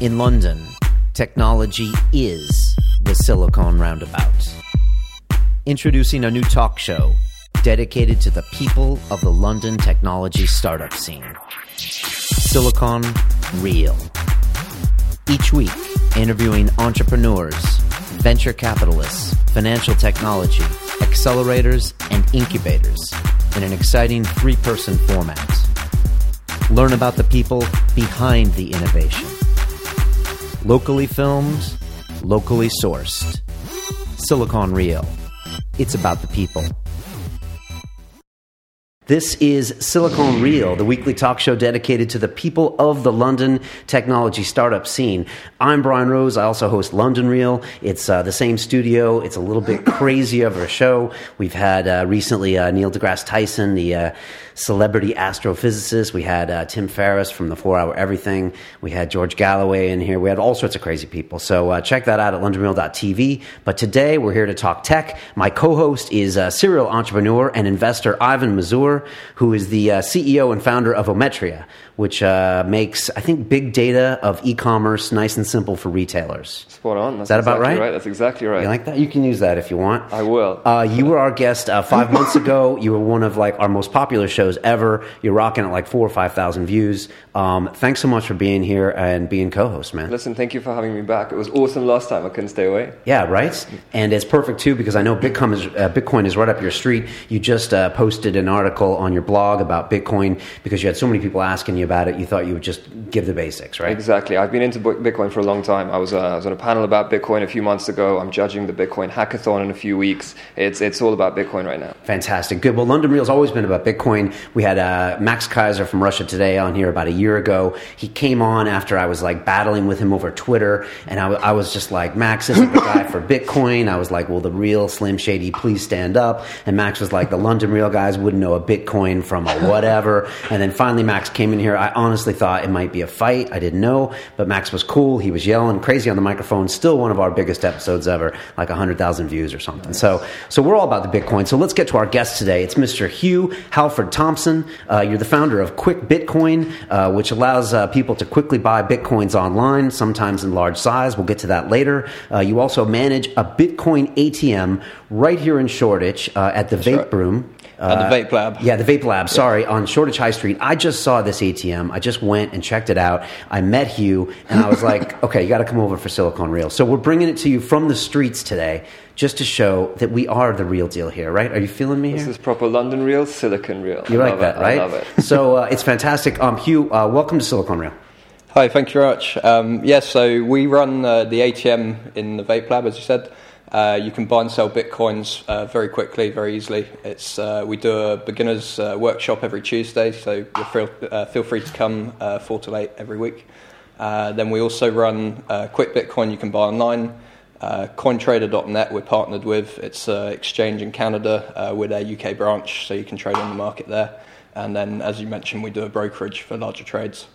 In London, technology is the Silicon Roundabout. Introducing a new talk show dedicated to the people of the London technology startup scene Silicon Real. Each week, interviewing entrepreneurs, venture capitalists, financial technology, accelerators, and incubators in an exciting three person format. Learn about the people behind the innovation. Locally filmed, locally sourced. Silicon Real. It's about the people. This is Silicon Real, the weekly talk show dedicated to the people of the London technology startup scene. I'm Brian Rose. I also host London Real. It's uh, the same studio. It's a little bit crazy of a show. We've had uh, recently uh, Neil deGrasse Tyson, the uh, celebrity astrophysicist. We had uh, Tim Ferriss from the Four Hour Everything. We had George Galloway in here. We had all sorts of crazy people. So uh, check that out at londonreal.tv. But today we're here to talk tech. My co-host is serial entrepreneur and investor Ivan Mazour, who is the uh, CEO and founder of Ometria, which uh, makes, I think, big data of e-commerce nice and simple for retailers. Spot on. That's Is that about exactly right? That's exactly right. You like that? You can use that if you want. I will. Uh, you were our guest uh, five months ago. You were one of like our most popular shows ever. You're rocking at like four or five thousand views. Um, thanks so much for being here and being co-host, man. Listen, thank you for having me back. It was awesome last time. I couldn't stay away. Yeah, right. And it's perfect too because I know Bitcoin is uh, Bitcoin is right up your street. You just uh, posted an article on your blog about Bitcoin because you had so many people asking you about it. You thought you would just give the basics, right? Exactly. I've been into Bitcoin for a long time. I was, uh, I was on a panel about Bitcoin a few months ago. I'm judging the Bitcoin hackathon in a few weeks. It's, it's all about Bitcoin right now. Fantastic. Good. Well, London Real's always been about Bitcoin. We had uh, Max Keiser from Russia Today on here about a year ago. He came on after I was like battling with him over Twitter, and I, w- I was just like, Max isn't the guy for Bitcoin. I was like, well, the real Slim Shady, please stand up. And Max was like, the London Real guys wouldn't know a Bitcoin from a whatever. and then finally, Max came in here. I honestly thought it might be a fight. I didn't know, but Max was cool. He was yelling crazy on the microphone. Still one of our biggest episodes ever, like 100,000 views or something. So, so we're all about the Bitcoin. So let's get to our guest today. It's Mr. Hugh Halford Thompson. Uh, you're the founder of Quick Bitcoin, uh, which allows uh, people to quickly buy Bitcoins online, sometimes in large size. We'll get to that later. Uh, you also manage a Bitcoin ATM right here in Shoreditch uh, at the Vape right. Room. At the Vape Lab. Yeah, the Vape Lab. Sorry, on Shoreditch High Street. I just saw this ATM. I just went and checked it out. I met Hugh, and I was like, okay, you got to come over for Silicon Real. So we're bringing it to you from the streets today, just to show that we are the real deal here. Right? Are you feeling me This here? is proper London real, Silicon real. You I like that, it. right? I love it. so uh, it's fantastic. Um, Hugh, uh, welcome to Silicon Real. Hi, thank you very much. Um, yeah, so we run uh, the ATM in the Vape Lab, as you said. Uh, you can buy and sell bitcoins uh, very quickly, very easily. It's uh, we do a beginners uh, workshop every Tuesday, so feel, uh, feel free to come uh, four to eight every week. Then we also run Quick Bitcoin. You can buy online. CoinTrader.net we're partnered with. It's an exchange in Canada with their UK branch, so you can trade on the market there. And then, as you mentioned, we do a brokerage for larger trades.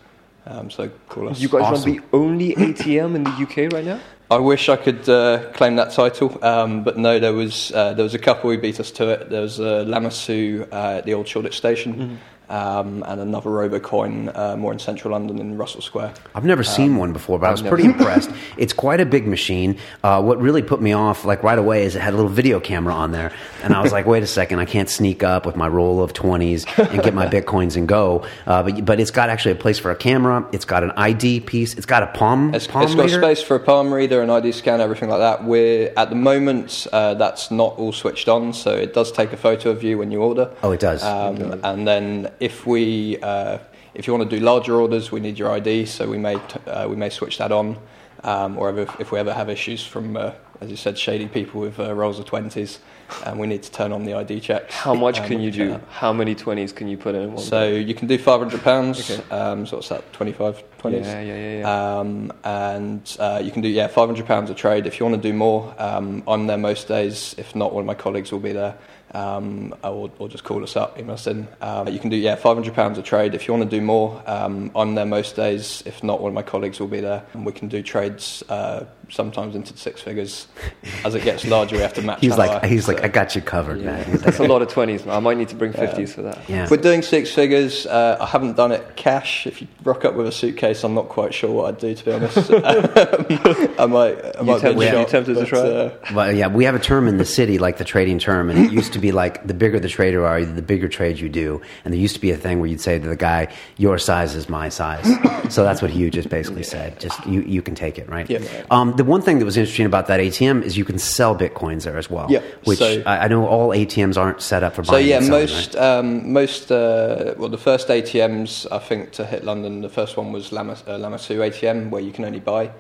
Um, so call us. You guys Awesome. run the only ATM in the UK right now? I wish I could uh, claim that title, um, but no. There was uh, there was a couple who beat us to it. There was uh, Lamassu uh, at the old Shoreditch station, um, and another RoboCoin uh, more in central London in Russell Square. I've never seen one before, but I was Um, I've pretty impressed. It's quite a big machine. Uh, what really put me off, like right away, is it had a little video camera on there, and I was like, "Wait a second, I can't sneak up with my roll of twenties and get my bitcoins and go." Uh, but but it's got actually a place for a camera. It's got an ID piece. It's got a palm. It's, palm it's got reader. space for a palm reader, an ID scanner, everything like that. We're at the moment uh, that's not all switched on, so it does take a photo of you when you order. Oh, it does. Um, and then if we uh, if you want to do larger orders, we need your ID, so we may t- uh, we may switch that on, um, or if, if we ever have issues from uh, as you said, shady people with uh, rolls of twenties, and we need to turn on the ID checks. How much um, can you do? that. How many 20s can you put in? So day? you can do five hundred pounds. Okay. Um, so what's that? 25, 20s? Yeah, yeah, yeah, yeah. Um, and uh, you can do yeah, five hundred pounds a trade. If you want to do more, um, I'm there most days. If not, one of my colleagues will be there. Um, or, or, just call us up, email us in. Um, you can do yeah, five hundred pounds a trade. If you want to do more, um, I'm there most days. If not, one of my colleagues will be there, and we can do trades uh, sometimes into six figures. As it gets larger, we have to match. he's like, he's so. like, I got you covered, yeah. man. That's a lot of twenties. I might need to bring fifties yeah. for that. Yeah. If we're doing six figures, uh, I haven't done it cash. If you rock up with a suitcase, I'm not quite sure what I'd do. To be honest, I might. I might you, tempt, shot, you tempted but, to try. Uh, well, yeah, we have a term in the city like the trading term, and it used to be like the bigger the trader are, the bigger trade you do. And there used to be a thing where you'd say to the guy, "Your size is my size." so that's what Hugh just basically said. Just you, you can take it, right? Yeah. Um, the one thing that was interesting about that ATM is you can sell bitcoins there as well. Yeah. Which so, I, I, know all ATMs aren't set up for buying. So yeah, selling, most right? um, most uh, well, the first ATMs I think to hit London, the first one was Lama, uh, Lamassu ATM, where you can only buy.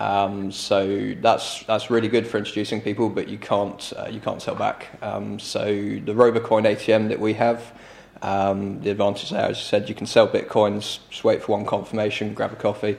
Um, so that's that's really good for introducing people, but you can't uh, you can't sell back. Um, so the Robocoin ATM that we have, um, the advantage there, as you said, you can sell bitcoins, just wait for one confirmation, grab a coffee.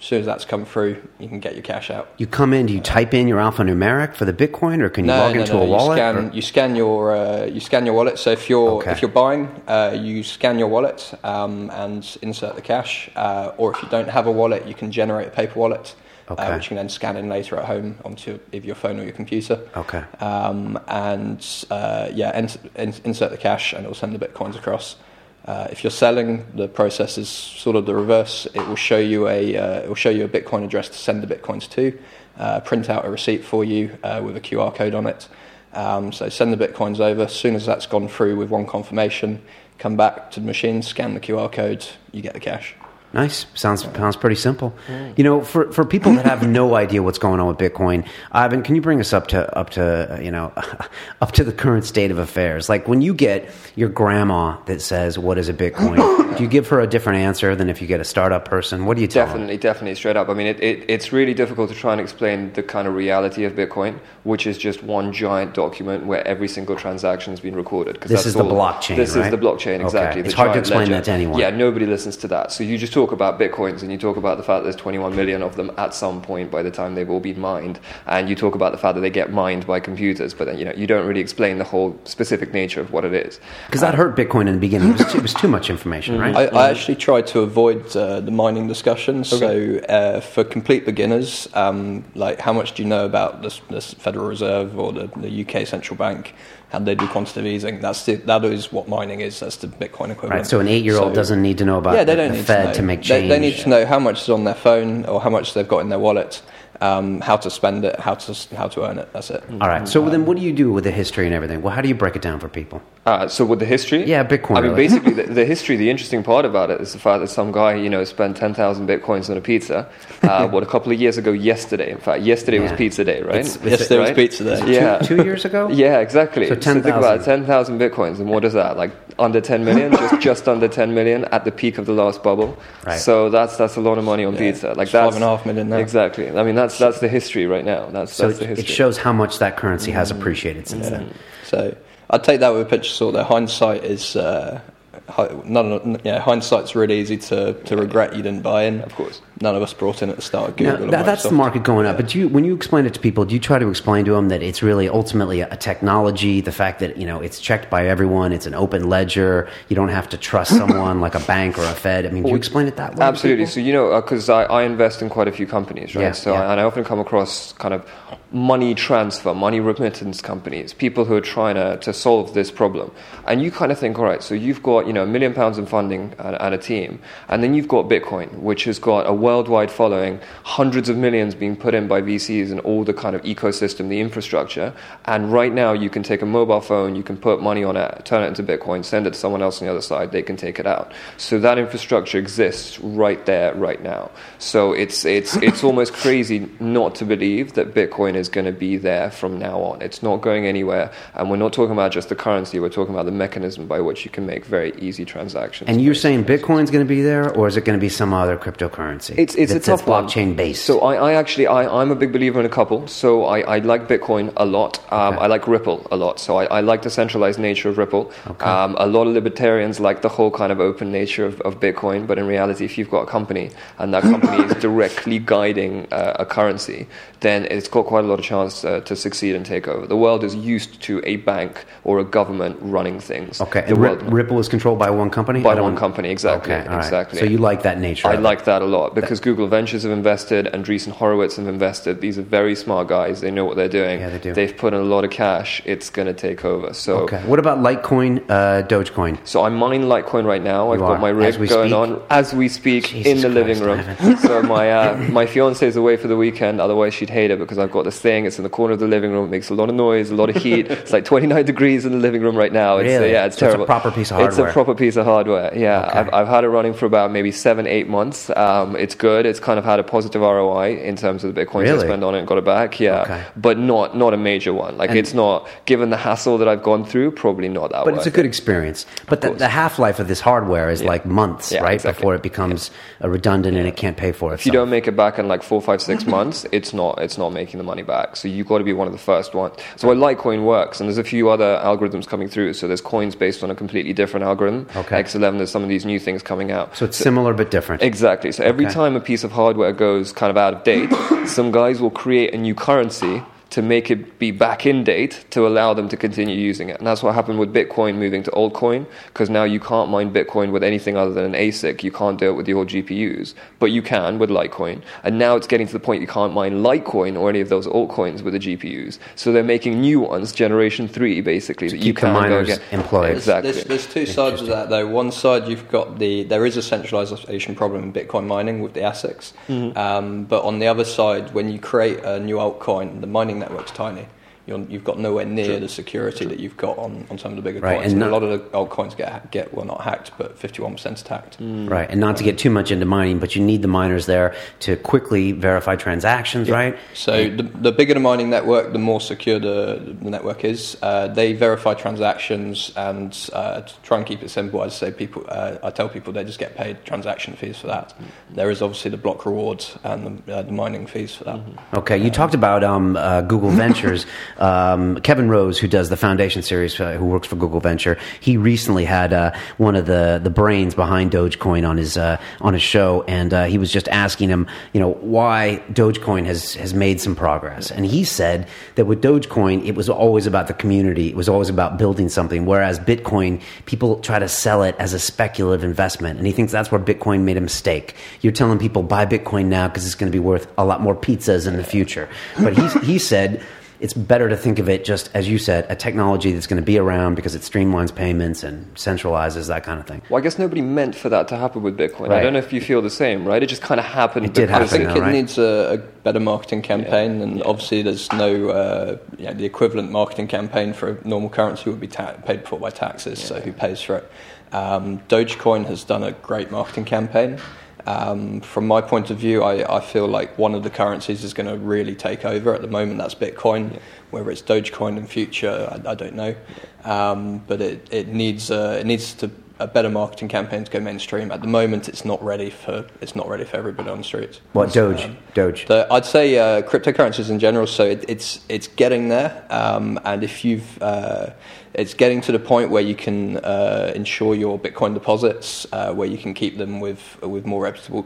As soon as that's come through, you can get your cash out. You come in, do you type in your alphanumeric for the Bitcoin, or can you no, log no, into no. a wallet? You scan, you scan your uh, you scan your wallet. So if you're okay. if you're buying, uh, you scan your wallet um, and insert the cash. Uh, or if you don't have a wallet, you can generate a paper wallet. Uh, okay. uh, which you can then scan in later at home onto either your phone or your computer. Okay. Um, and uh, yeah, ent- in- insert the cash, and it will send the bitcoins across. Uh, if you're selling, the process is sort of the reverse. It will show you a uh, it will show you a Bitcoin address to send the bitcoins to. Uh, print out a receipt for you with a QR code on it. Um, so send the bitcoins over. As soon as that's gone through with one confirmation, come back to the machine, scan the QR code, you get the cash. Nice. Sounds sounds pretty simple. You know, for, for people that have no idea what's going on with Bitcoin, Ivan, can you bring us up to up to uh, you know up to the current state of affairs? Like when you get your grandma that says, "What is a Bitcoin?" do you give her a different answer than if you get a startup person? What do you tell Definitely, them? definitely, straight up. I mean, it, it, it's really difficult to try and explain the kind of reality of Bitcoin, which is just one giant document where every single transaction has been recorded. This is the blockchain. This right? is the blockchain, exactly. Okay. It's hard to explain ledger. that to anyone. Yeah, nobody listens to that. So you just talk about bitcoins and you talk about the fact there's 21 million of them at some point by the time they've all been mined, and you talk about the fact that they get mined by computers, but then you know you don't really explain the whole specific nature of what it is. Because that hurt Bitcoin in the beginning. It was too, it was too much information, mm-hmm. right? I, I, actually tried to avoid uh, the mining discussion. Okay. So uh, for complete beginners, um, like how much do you know about the, the Federal Reserve or the, the UK central bank? How they do quantitative easing. That's the, that is what mining is. That's the Bitcoin equivalent. Right. So an eight-year-old so, doesn't need to know about yeah, they don't the need Fed to, to, make change. They, they, need to know how much is on their phone or how much they've got in their wallet um, how to spend it, how to how to earn it. That's it. All right. So um, then, what do you do with the history and everything? Well, how do you break it down for people? Uh, so with the history, yeah, Bitcoin. I mean, basically, the, the, history. The interesting part about it is the fact that some guy, you know, spent ten thousand bitcoins on a pizza. Uh, what a couple of years ago, yesterday. In fact, yesterday yeah. was pizza day, right? It's, it's yesterday right? was pizza day. Yeah, two, two, years ago. yeah, exactly. So ten so think about ten thousand bitcoins, and what is that? Like under ten million, just just under ten million at the peak of the last bubble. Right. So that's that's a lot of money on yeah. pizza. Like it's that's five and a half million now. Exactly. I mean, that's that's the history right now. That's, so that's the history. It shows how much that currency has mm. appreciated since yeah. then. So I'd take that with a pinch of salt. There, hindsight is. Uh, none, yeah, hindsight's really easy to, to regret you didn't buy in. Of course none of us brought in at the start of Google. Now, that, that's the market going up. But you, when you explain it to people, do you try to explain to them that it's really ultimately a, technology? The fact that you know it's checked by everyone, it's an open ledger. You don't have to trust someone like a bank or a Fed. I mean, do you explain it that way? Absolutely. So you know, because uh, I, I, invest in quite a few companies, right? Yeah, so yeah. I, and I often come across kind of money transfer, money remittance companies, people who are trying to, to solve this problem. And you kind of think, all right, so you've got you know a million pounds in funding and, and a team, and then you've got Bitcoin, which has got a worldwide following hundreds of millions being put in by VCs and all the kind of ecosystem, the infrastructure. And right now, you can take a mobile phone, you can put money on it, turn it into Bitcoin, send it to someone else on the other side, they can take it out. So that infrastructure exists right there, right now. So it's, it's, it's almost crazy not to believe that Bitcoin is going to be there from now on. It's not going anywhere. And we're not talking about just the currency, we're talking about the mechanism by which you can make very easy transactions. And you're saying Bitcoin's going to be there, or is it going to be some other cryptocurrency? It's it's that's, a tough blockchain based. So I, I actually I, I'm a big believer in a couple. So I, I like Bitcoin a lot. Um, Okay. I like Ripple a lot. So I, I like the centralized nature of Ripple. Um, a lot of libertarians like the whole kind of open nature of, of Bitcoin. But in reality, if you've got a company and that company is directly guiding uh, a currency, then it's got quite a lot of chance uh, to succeed and take over. The world is used to a bank or a government running things. okay, The and world- Ripple is controlled by one company. by I one company, exactly. Okay, right. exactly. So you like that nature? I like that a lot because Google Ventures have invested, Andreessen Horowitz have invested. These are very smart guys. They know what they're doing. Yeah, they do. They've put in a lot of cash. It's going to take over. So, Okay. What about Litecoin, uh, Dogecoin? so I'm mining Litecoin right now. I've You got are, my rig going speak? on as we speak Jesus in the living room. so my uh, my fiance is away for the weekend. Otherwise, she'd hate it because I've got this thing. It's in the corner of the living room. It makes a lot of noise, a lot of heat. it's like 29 degrees in the living room right now. It's, uh, Really? yeah, it's So it's a terrible. proper piece of hardware. It's a proper piece of hardware. Yeah, Okay. I've, I've had it running for about maybe seven, eight months. Um, it's good. It's kind of had a positive ROI in terms of the bitcoins Really? I spent on it and got it back. Yeah, Okay. but not not a major one. Like And- it's not given the hassle that I've gone through. Probably not that. But it's a good it. experience. But the, the half life of this hardware is like months, Yeah, right? exactly. Before it becomes uh, redundant and it can't pay for itself. If you don't make it back in like four, five, six months, it's not it's not making the money back. So you've got to be one of the first ones. So why Litecoin works, and there's a few other algorithms coming through. So there's coins based on a completely different algorithm. Okay. X11, there's some of these new things coming out. so it's similar but different. Exactly. So every Okay. time a piece of hardware goes kind of out of date, some guys will create a new currency to make it be back in date to allow them to continue using it. And that's what happened with Bitcoin moving to altcoin because now you can't mine Bitcoin with anything other than an ASIC. You can't do it with your GPUs, but you can with Litecoin. And now it's getting to the point you can't mine Litecoin or any of those altcoins with the GPUs. So they're making new ones, generation 3 basically, that you keep the can go miners get. employed. Exactly. There's, there's two sides of that, though. One side, you've got the there is a centralization problem in Bitcoin mining with the ASICs, Mm-hmm. um, but on the other side, when you create a new altcoin, the mining network's tiny. You're, you've got nowhere near the security that you've got on, on some of the bigger Right, coins. and And, not- a lot of the altcoins get get well not hacked, but 51% attacked. Mm. Right, and not to get too much into mining, but you need the miners there to quickly verify transactions, right? So the, the bigger the mining network, the more secure the, the network is. Uh, they verify transactions and uh, try and keep it simple. I say people, uh, I tell people they just get paid transaction fees for that. There is obviously the block rewards and the, uh, the mining fees for that. Okay, you talked about um, uh, Google Ventures. um, Kevin Rose, who does the Foundation series, uh, who works for Google Venture, he recently had uh, one of the, the brains behind Dogecoin on his uh, on his show, and uh, he was just asking him, you know, why Dogecoin has has made some progress, and he said that with Dogecoin, it was always about the community, it was always about building something, whereas Bitcoin, people try to sell it as a speculative investment, and he thinks that's where Bitcoin made a mistake. You're telling people buy Bitcoin now because it's going to be worth a lot more pizzas in the future, but he he said it's better to think of it just as you said, a technology that's going to be around because it streamlines payments and centralizes that kind of thing. Well, I guess nobody meant for that to happen with Bitcoin. Right. I don't know if you feel the same, right? It just kind of happened. It did happen, think now, it right? needs a, a better marketing campaign, and obviously there's no uh, know, the equivalent marketing campaign for a normal currency would be ta- paid for by taxes. So who pays for it? Um, Dogecoin has done a great marketing campaign. Um, from my point of view, I, I feel like one of the currencies is going to really take over. At the moment, that's Bitcoin. Whether it's Dogecoin in future, I, I don't know. Um, but it, it needs uh, it needs to a better marketing campaign to go mainstream. At the moment, it's not ready for it's not ready for everybody on the streets. What Doge? Doge. So I'd say uh, cryptocurrencies in general. So it, it's it's getting there, um, and if you've uh, it's getting to the point where you can uh, insure your Bitcoin deposits, uh, where you can keep them with with more reputable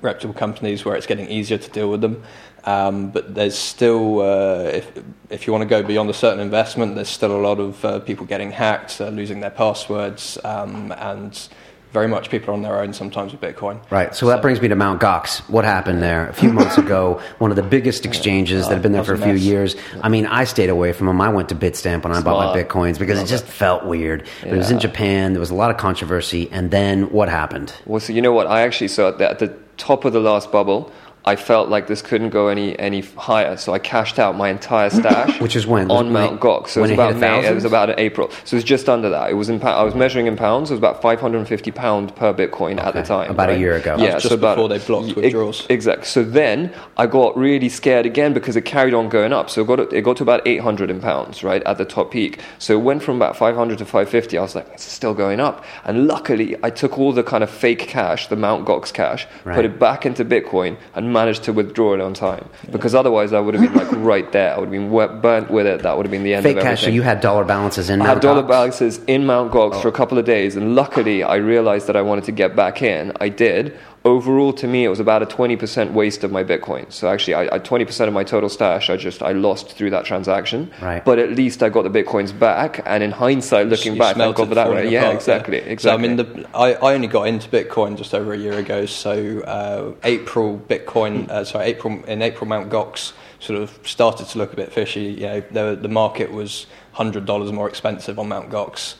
reputable companies, where it's getting easier to deal with them. Um, but there's still, uh, if if you want to go beyond a certain investment, there's still a lot of uh, people getting hacked, uh, losing their passwords, um, and very much people are on their own sometimes with Bitcoin. Right. So that brings me to Mount Gox. What happened there a few months ago? One of the biggest exchanges that have been there for a few mess. years. I mean, I stayed away from them. I went to Bitstamp when I bought my bitcoins because it just felt weird. But it was in Japan. There was a lot of controversy. And then what happened? Well, so you know what? I actually saw at the, at the top of the last bubble, I felt like this couldn't go any any higher, so I cashed out my entire stash. Which is when? on Mount Gox. So it when was it hit about a May. It was about in April. So it was just under that. It was in. pou- I was measuring in pounds. It was about 550 pound per Bitcoin at the time. About a year ago. Yeah, just so about before they blocked Ex- withdrawals. Exactly. So then I got really scared again because it carried on going up. So it got to, it got to about 800 in pounds, right, at the top peak. So it went from about 500 to 550. I was like, it's still going up. And luckily, I took all the kind of fake cash, the Mount Gox cash, Right. put it back into Bitcoin, and managed to withdraw it on time. Because otherwise, I would have been like right there. I would have been wet, burnt with it. That would have been the end Fake of everything. cash. So you had dollar balances in. I had dollar Gox? balances in Mount Gox Oh. for a oh. couple of days, and luckily I realized that I wanted to get back in. I did. Overall, to me, it was about a 20% waste of my Bitcoin. So actually, I, I 20% of my total stash, I just I lost through that transaction. Right. But at least I got the Bitcoins back, and in hindsight, looking You back, smelt thank God for that. falling Right? Yeah, apart, exactly, So I mean, the, I, I only got into Bitcoin just over a year ago. So uh, April Bitcoin, uh, sorry, April in April Mount Gox sort of started to look a bit fishy. You know, the, the market was hundred dollars more expensive on Mount Gox.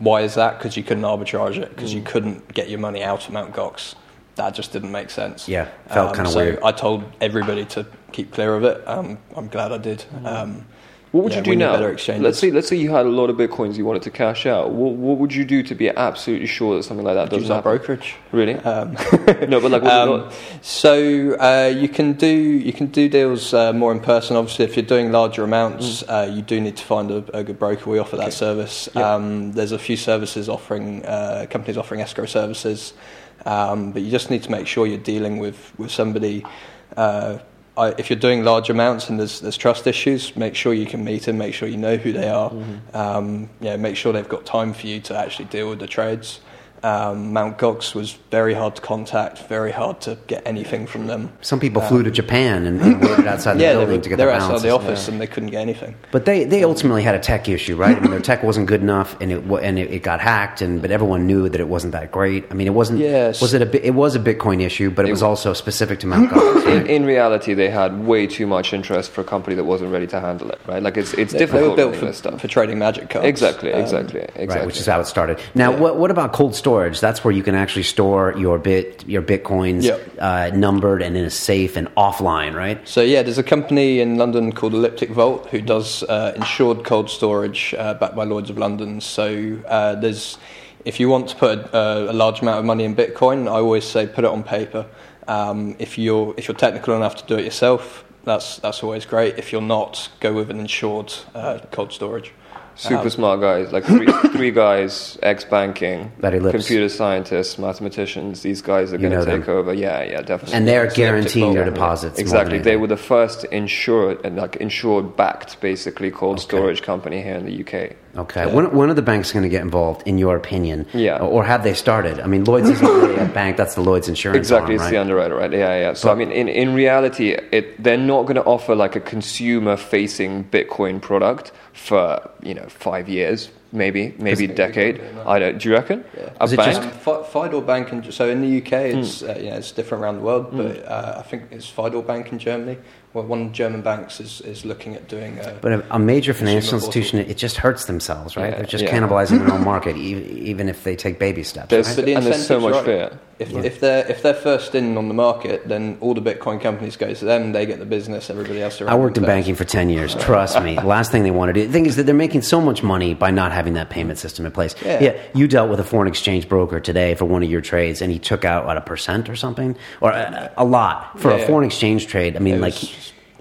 Why is that? Because you couldn't arbitrage it. Because you Mm. couldn't get your money out of Mount Gox. That just didn't make sense. Yeah, felt kinda so weird. I told everybody to keep clear of it. Um, I'm glad I did. Um, What would yeah, you do now? better exchanges. Let's say, let's say you had a lot of bitcoins you wanted to cash out. What, what would you do to be absolutely sure that something like that doesn't our happen? brokerage. Really? Um, no, but like, what, Um, so uh, you can do you can do deals uh, more in person. Obviously, if you're doing larger amounts, Mm. uh, you do need to find a, a good broker. We offer that service. Yeah. Um, there's a few services offering uh, companies offering escrow services, um, but you just need to make sure you're dealing with with somebody. Uh, I, if you're doing large amounts and there's there's trust issues, make sure you can meet them. Make sure you know who they are. Mm-hmm. Um, yeah, make sure they've got time for you to actually deal with the trades. Um, Mount Gox was very hard to contact, very hard to get anything from them. Some people flew to Japan and, and waited outside the yeah, they building were, to get their outside balances. the office and they couldn't get anything. But they, they ultimately had a tech issue, right? I mean, their tech wasn't good enough, and it and it, it got hacked, and but everyone knew that it wasn't that great. I mean, it wasn't. Yes. Was it a? It was a Bitcoin issue, but it, It- was also specific to Mount Gox. in, in reality, they had way too much interest for a company that wasn't ready to handle it. Right? Like it's it's They, they were built for, stuff. for trading magic cards. exactly, Um, exactly, exactly. Right, which is how it started. Now, Yeah. what, what about cold storage? That's where you can actually store your bit, your bitcoins, Yep. uh, numbered and in a safe and offline, right? So yeah, there's a company in London called Elliptic Vault who does uh, insured cold storage uh, backed by Lloyd's of London. So uh, there's, if you want to put a, a large amount of money in Bitcoin, I always say put it on paper. Um, if you're if you're technical enough to do it yourself, that's that's always great. If you're not, go with an insured uh, cold storage. Super Um, smart guys, like three, three guys, ex banking, computer scientists, mathematicians. These guys are You going to take them. over. Yeah, yeah, definitely. And they're Elliptic guaranteeing Vault, your deposits. Exactly. They were the first insured and like insured backed, basically cold Okay. storage company here in the UK. Okay. When, when are the banks going to get involved, in your opinion? Yeah. Or have they started? I mean, Lloyd's isn't really a bank. That's the Lloyd's insurance Exactly, arm, it's the underwriter, right? Yeah, yeah. So I mean, in, in reality, it, they're not going to offer like a consumer-facing Bitcoin product for you know five years, maybe, maybe a decade. I don't. Do you reckon? A Is it bank? just- Um, Fi- Fidor Bank, in, so in the UK, it's Hmm. uh, you know it's different around the world, but uh, I think it's Fidor Bank in Germany. Well, one German banks is, is looking at doing. A, But a, a major financial institution, it just hurts themselves, right? Yeah, They're just yeah. cannibalizing their own market, e- even if they take baby steps. There's- right? The and there's so much right. fear. If, if they're if they're first in on the market, then all the Bitcoin companies go to them. They get the business. Everybody else around. I worked in them banking for 10 years. Trust me. The last thing they want to do. The thing is that they're making so much money by not having that payment system in place. Yeah. you dealt with a foreign exchange broker today for one of your trades, and he took out, what, a percent or something? Or a, a lot. For Yeah, a yeah. foreign exchange trade, I mean, It like.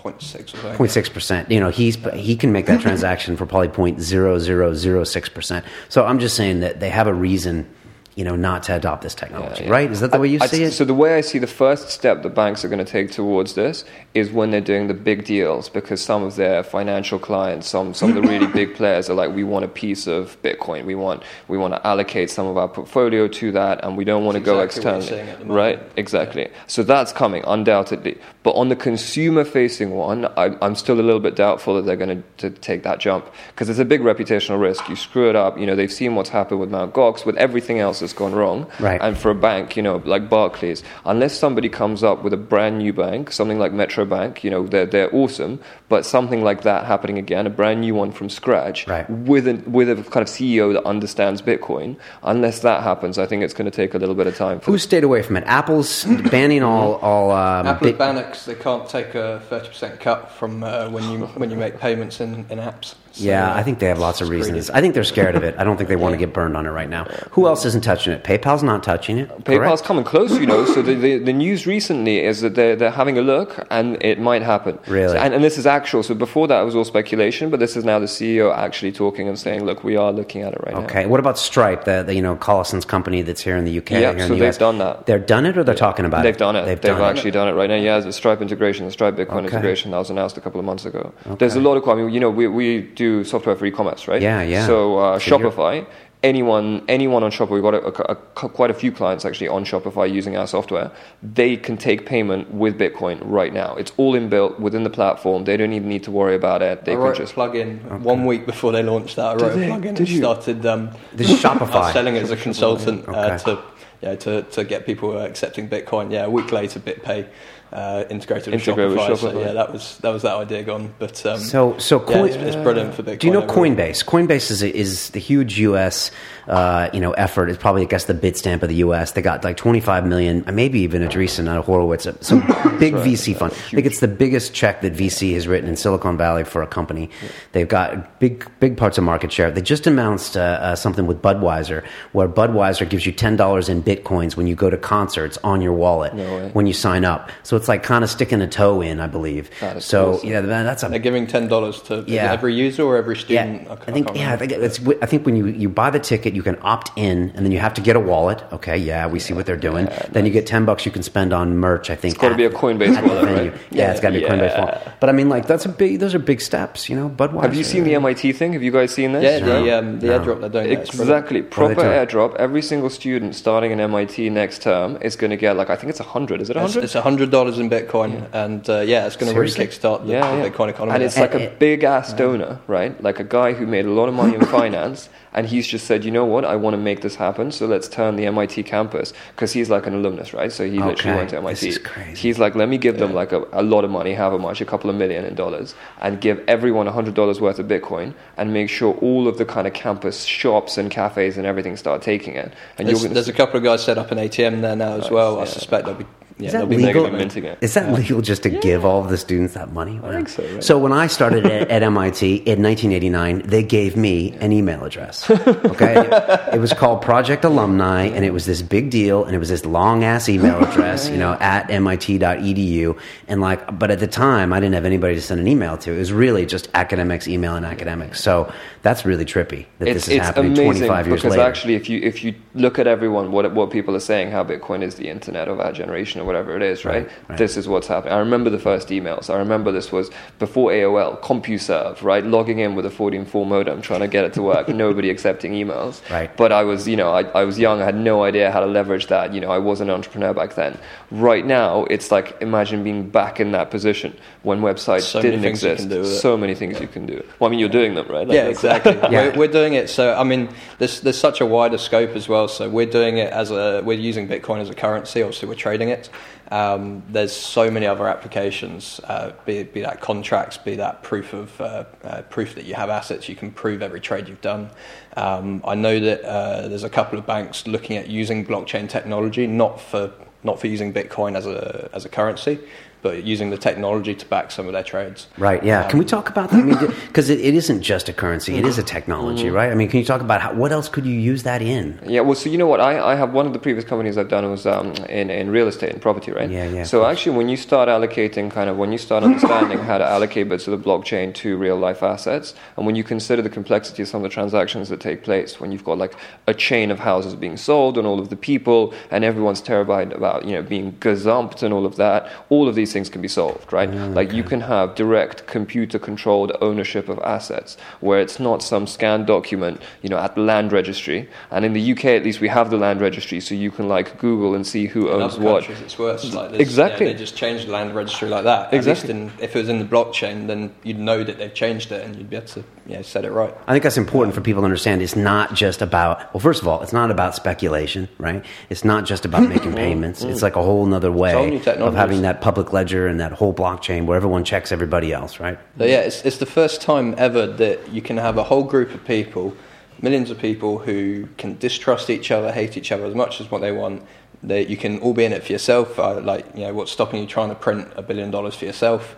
Was 0.6 or something. 0.6%. You know, he's he can make that transaction for probably 0.0006%. So I'm just saying that they have a reason, you know, not to adopt this technology, Yeah, yeah. right? Is that the way you I- see I- it? So the way I see the first step that banks are going to take towards this is when they're doing the big deals, because some of their financial clients, some some of the really big players are like, we want a piece of Bitcoin, we want we want to allocate some of our portfolio to that, and we don't want to go Exactly externally, saying at the moment. right? Exactly. So that's coming undoubtedly, but on the consumer-facing one, I, I'm still a little bit doubtful that they're going to take that jump because it's a big reputational risk. You screw it up, you know, they've seen what's happened with Mt. Gox, with everything else that's gone wrong. Right. And for a bank, you know, like Barclays, unless somebody comes up with a brand new bank, something like Metro Bank, you know, they're, they're awesome, but something like that happening again, a brand new one from scratch, Right. with, a, with a kind of CEO that understands Bitcoin, unless that happens, I think it's going to take a little bit of time. For Who stayed away from it? Apple's banning all all um, Apple bit- ban they can't take a 30% cut from uh, when you when you make payments in, in apps. So, Yeah, I think they have lots of reasons. greedy. I think they're scared of it. I don't think they want to get burned on it right now. Who else isn't touching it? PayPal's not touching it. PayPal's correct? coming close, you know. So the, the, the news recently is that they're, they're having a look and it might happen. Really? So- and, and this is actual. So before that, it was all speculation, but this is now the CEO actually talking and saying, look, we are looking at it right now. Okay. What about Stripe, the, the you know Collison's company that's here in the UK? Yeah, so the they've US? done that. They're done it, or they're talking about it. They've it. done it. They've, done actually done it right now. Yeah, the Stripe integration, the Stripe Bitcoin Okay. integration that was announced a couple of months ago. There's a lot of, I mean, you know, we, we do software for e-commerce, right? Yeah, yeah. So uh, So you're- Shopify, anyone, anyone on Shopify, we've got a, a- a- quite a few clients actually on Shopify using our software. They can take payment with Bitcoin right now. It's all inbuilt within the platform. They don't even need to worry about it. They I can wrote just a plugin one week before they launched that. I wrote they? a plugin Did and you? started um, This is Shopify. Selling it as a consultant Okay. uh, to, yeah, to to get people uh, accepting Bitcoin. Yeah, a week later, BitPay uh, integrated with Integrated with Shopify. So yeah, that was that was that idea gone. But um, So, so yeah, it's, it's brilliant for Bitcoin. Do you know overall. Coinbase? Coinbase is is the huge U.S. Uh, you know effort. It's probably I guess the Bitstamp of the U.S. They got like 25 million, maybe even a Andreessen out of Horowitz, uh, some big VC fund. I think it's the biggest check that VC has written in Silicon Valley for a company. They've got big big parts of market share. They just announced uh, uh, something with Budweiser, where Budweiser gives you ten dollars in bitcoins when you go to concerts on your wallet No when you sign up. So it's like kind of sticking a toe in, I believe. So awesome. yeah, that's a They're giving ten dollars to Yeah. every user or every yeah, student. I, think yeah, I think it's. I think when you, you buy the ticket, you can opt in, and then you have to get a wallet. Okay, yeah, we see what they're doing. then you get ten bucks you can spend on merch. I think It's gotta be a Coinbase wallet, right? Yeah, it's got to be a Coinbase wallet. But I mean, like that's a big. Those are big steps, you know. Budweiser. Have you seen the MIT thing? Have you guys seen this? Yeah, the um, the No. airdrop they're doing. there, it's brilliant. Exactly. What Proper airdrop. Every single student starting in MIT next term is going to get like I think it's a hundred. Is it a It's, hundred? it's hundred dollars in Bitcoin, and uh, yeah, it's going to really kickstart the, yeah, the yeah. Bitcoin economy. And it's like a big ass donor, right? Like a guy who made a lot of money in finance, and he's just said, you know what, I want to make this happen, so let's turn the MIT campus because he's like an alumnus, right? So he Okay. literally went to This MIT. is crazy. He's like, let me give them like a, a lot of money, however much, a couple of million in dollars, and give everyone hundred dollars worth of Bitcoin, and make sure all of the kind of campus shops and cafes and everything start taking it. And There's, there's a couple of guys set up an ATM there now as well. I suspect they'll be. Yeah, Is that they'll be legal? making minting it. Is that legal just to give all of the students that money? Wow. think so, right? So when I started at, at MIT in 1989, they gave me an email address. Okay, it was called Project Alumni, and it was this big deal, and it was this long ass email address, you know, at mit.edu, and like, but at the time, I didn't have anybody to send an email to. It was really just academics emailing academics. So that's really trippy that it's, this is it's happening amazing 25 years because later. actually if you if you look at everyone what what people are saying how bitcoin is the internet of our generation or whatever it is right, Right, right. this is what's happening i remember the first emails i remember this was before aol compuserve right logging in with a 14.4 modem trying to get it to work nobody accepting emails Right. but i was you know I, I was young i had no idea how to leverage that you know i was an entrepreneur back then right now it's like imagine being back in that position when websites So many didn't things you exist can do so many things you can do well i mean you're doing them right Like, yeah, exactly. Yeah. We're, we're doing it. So I mean, there's there's such a wider scope as well. So we're doing it as a we're using Bitcoin as a currency. Obviously, we're trading it. Um, there's so many other applications. Uh, be be that contracts, be that proof of uh, uh, proof that you have assets. You can prove every trade you've done. Um, I know that uh, there's a couple of banks looking at using blockchain technology, not for not for using Bitcoin as a as a currency, but using the technology to back some of their trades. Right. Yeah. can we talk about that? I mean, because it, it isn't just a currency; it is a technology, Mm-hmm. right? I mean, can you talk about how, what else could you use that in? Yeah, well, so you know what? I, I have one of the previous companies I've done was um, in, in real estate and property, right? Yeah, yeah, So actually, when you start allocating, kind of, when you start understanding how to allocate bits of the blockchain to real life assets, and when you consider the complexity of some of the transactions that take place, when you've got like a chain of houses being sold and all of the people, and everyone's terrified about, you know, being gazumped and all of that, all of these things can be solved, right? Ah, like you can have direct computer controlled ownership of assets where it's not some scanned document, you know, at the land registry. And in the UK, at least, we have the land registry, so you can like Google and see who In owns other what. countries, it's worse. Like there's- Exactly. yeah, they just changed the land registry like that. Exactly. At least in, if it was in the blockchain, then you'd know that they've changed it, and you'd be able to you know, said it right. I think that's important for people to understand. It's not just about, well, first of all, it's not about speculation, right? It's not just about making payments. It's mm. like a whole nother all way of having that public ledger and that whole blockchain where everyone checks everybody else, right? So yeah, it's, it's the first time ever that you can have a whole group of people, millions of people who can distrust each other, hate each other as much as what they want. That you can all be in it for yourself. Uh, like you know, what's stopping you trying to print a billion dollars for yourself?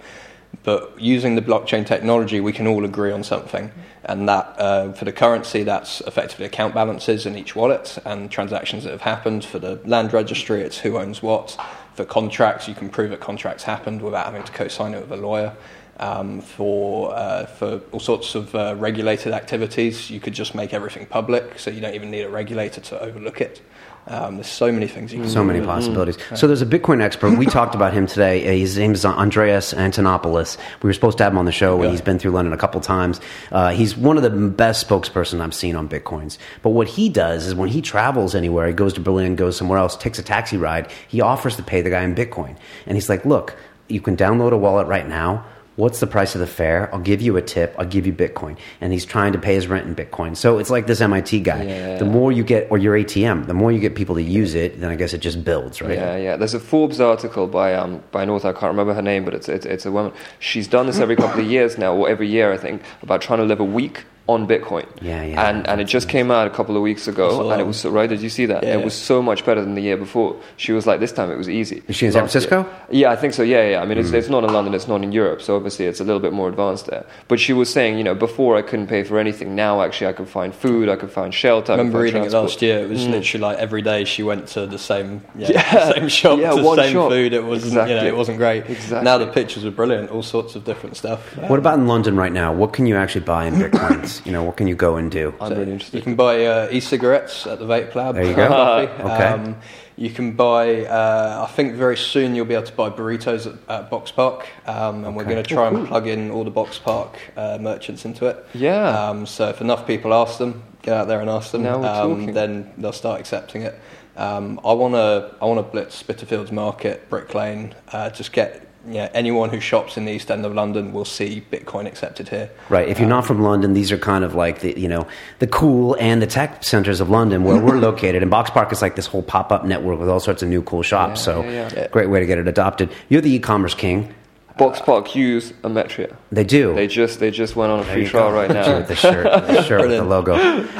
But using the blockchain technology, we can all agree on something, and that uh, for the currency, that's effectively account balances in each wallet and transactions that have happened. For the land registry, it's who owns what. For contracts, you can prove that contracts happened without having to co-sign it with a lawyer. Um, for uh, for all sorts of uh, regulated activities, you could just make everything public, so you don't even need a regulator to overlook it. Um, there's so many things you can So many with it. possibilities. So there's a Bitcoin expert. We talked about him today. Uh, His name is Andreas Antonopoulos. We were supposed to have him on the show, and Yeah. he's been through London a couple times. Uh, he's one of the best spokesperson I've seen on Bitcoins. But what he does is when he travels anywhere, he goes to Berlin, goes somewhere else, takes a taxi ride, he offers to pay the guy in Bitcoin. And he's like, look, you can download a wallet right now. What's the price of the fare? I'll give you a tip. I'll give you Bitcoin. And he's trying to pay his rent in Bitcoin. So it's like this MIT guy. Yeah. The more you get, or your ATM, the more you get people to use it, then I guess it just builds, right? Yeah, yeah. There's a Forbes article by um, by an author. I can't remember her name, but it's, it's it's a woman. She's done this every couple of years now, or every year, I think, about trying to live a week on Bitcoin. Yeah, yeah. And and it just came out a couple of weeks saw ago, and it was so right. Did you see that? Yeah. It was so much better than the year before. She was like, this time it was easy. Is she in San Last year- Francisco? Hmm. Yeah, I think so. Yeah, yeah. I mean, it's, it's not in London. It's not in Europe. So obviously, it's a little bit more advanced there. But she was saying, you know, before I couldn't pay for anything. Now, actually, I can find food. I can find shelter. I I remember find reading it last year. It was literally like every day she went to the same yeah, Yeah. same shop, Yeah, to the same shop. food. It wasn't you know, Exactly. it wasn't great. Exactly. Now the pictures were brilliant. All sorts of different stuff. What about in London right now? What can you actually buy in You know, what can you go and do? I'm So really You can buy uh, e-cigarettes at the Vape Lab. There you go. Okay. Um, you can buy. Uh, I think very soon you'll be able to buy burritos at, at Box Park, um, and we're going to try and plug in all the Box Park uh, merchants into it. Yeah. Um, so if enough people ask them, get out there and ask them. Now we're um. Then they'll start accepting it. Um, I want to. I want to blitz Spitalfields Market, Brick Lane. Uh, just get. Yeah, anyone who shops in the East End of London will see Bitcoin accepted here. Right. If you're not from London, these are kind of like the you know the cool and the tech centers of London where we're located. And Box Park is like this whole pop up network with all sorts of new cool shops. Yeah, so yeah, yeah. great way to get it adopted. You're the e-commerce king. Box Park use Ometria. They do. They just they just went on a There free trial go. right With now. the shirt, the shirt with the logo.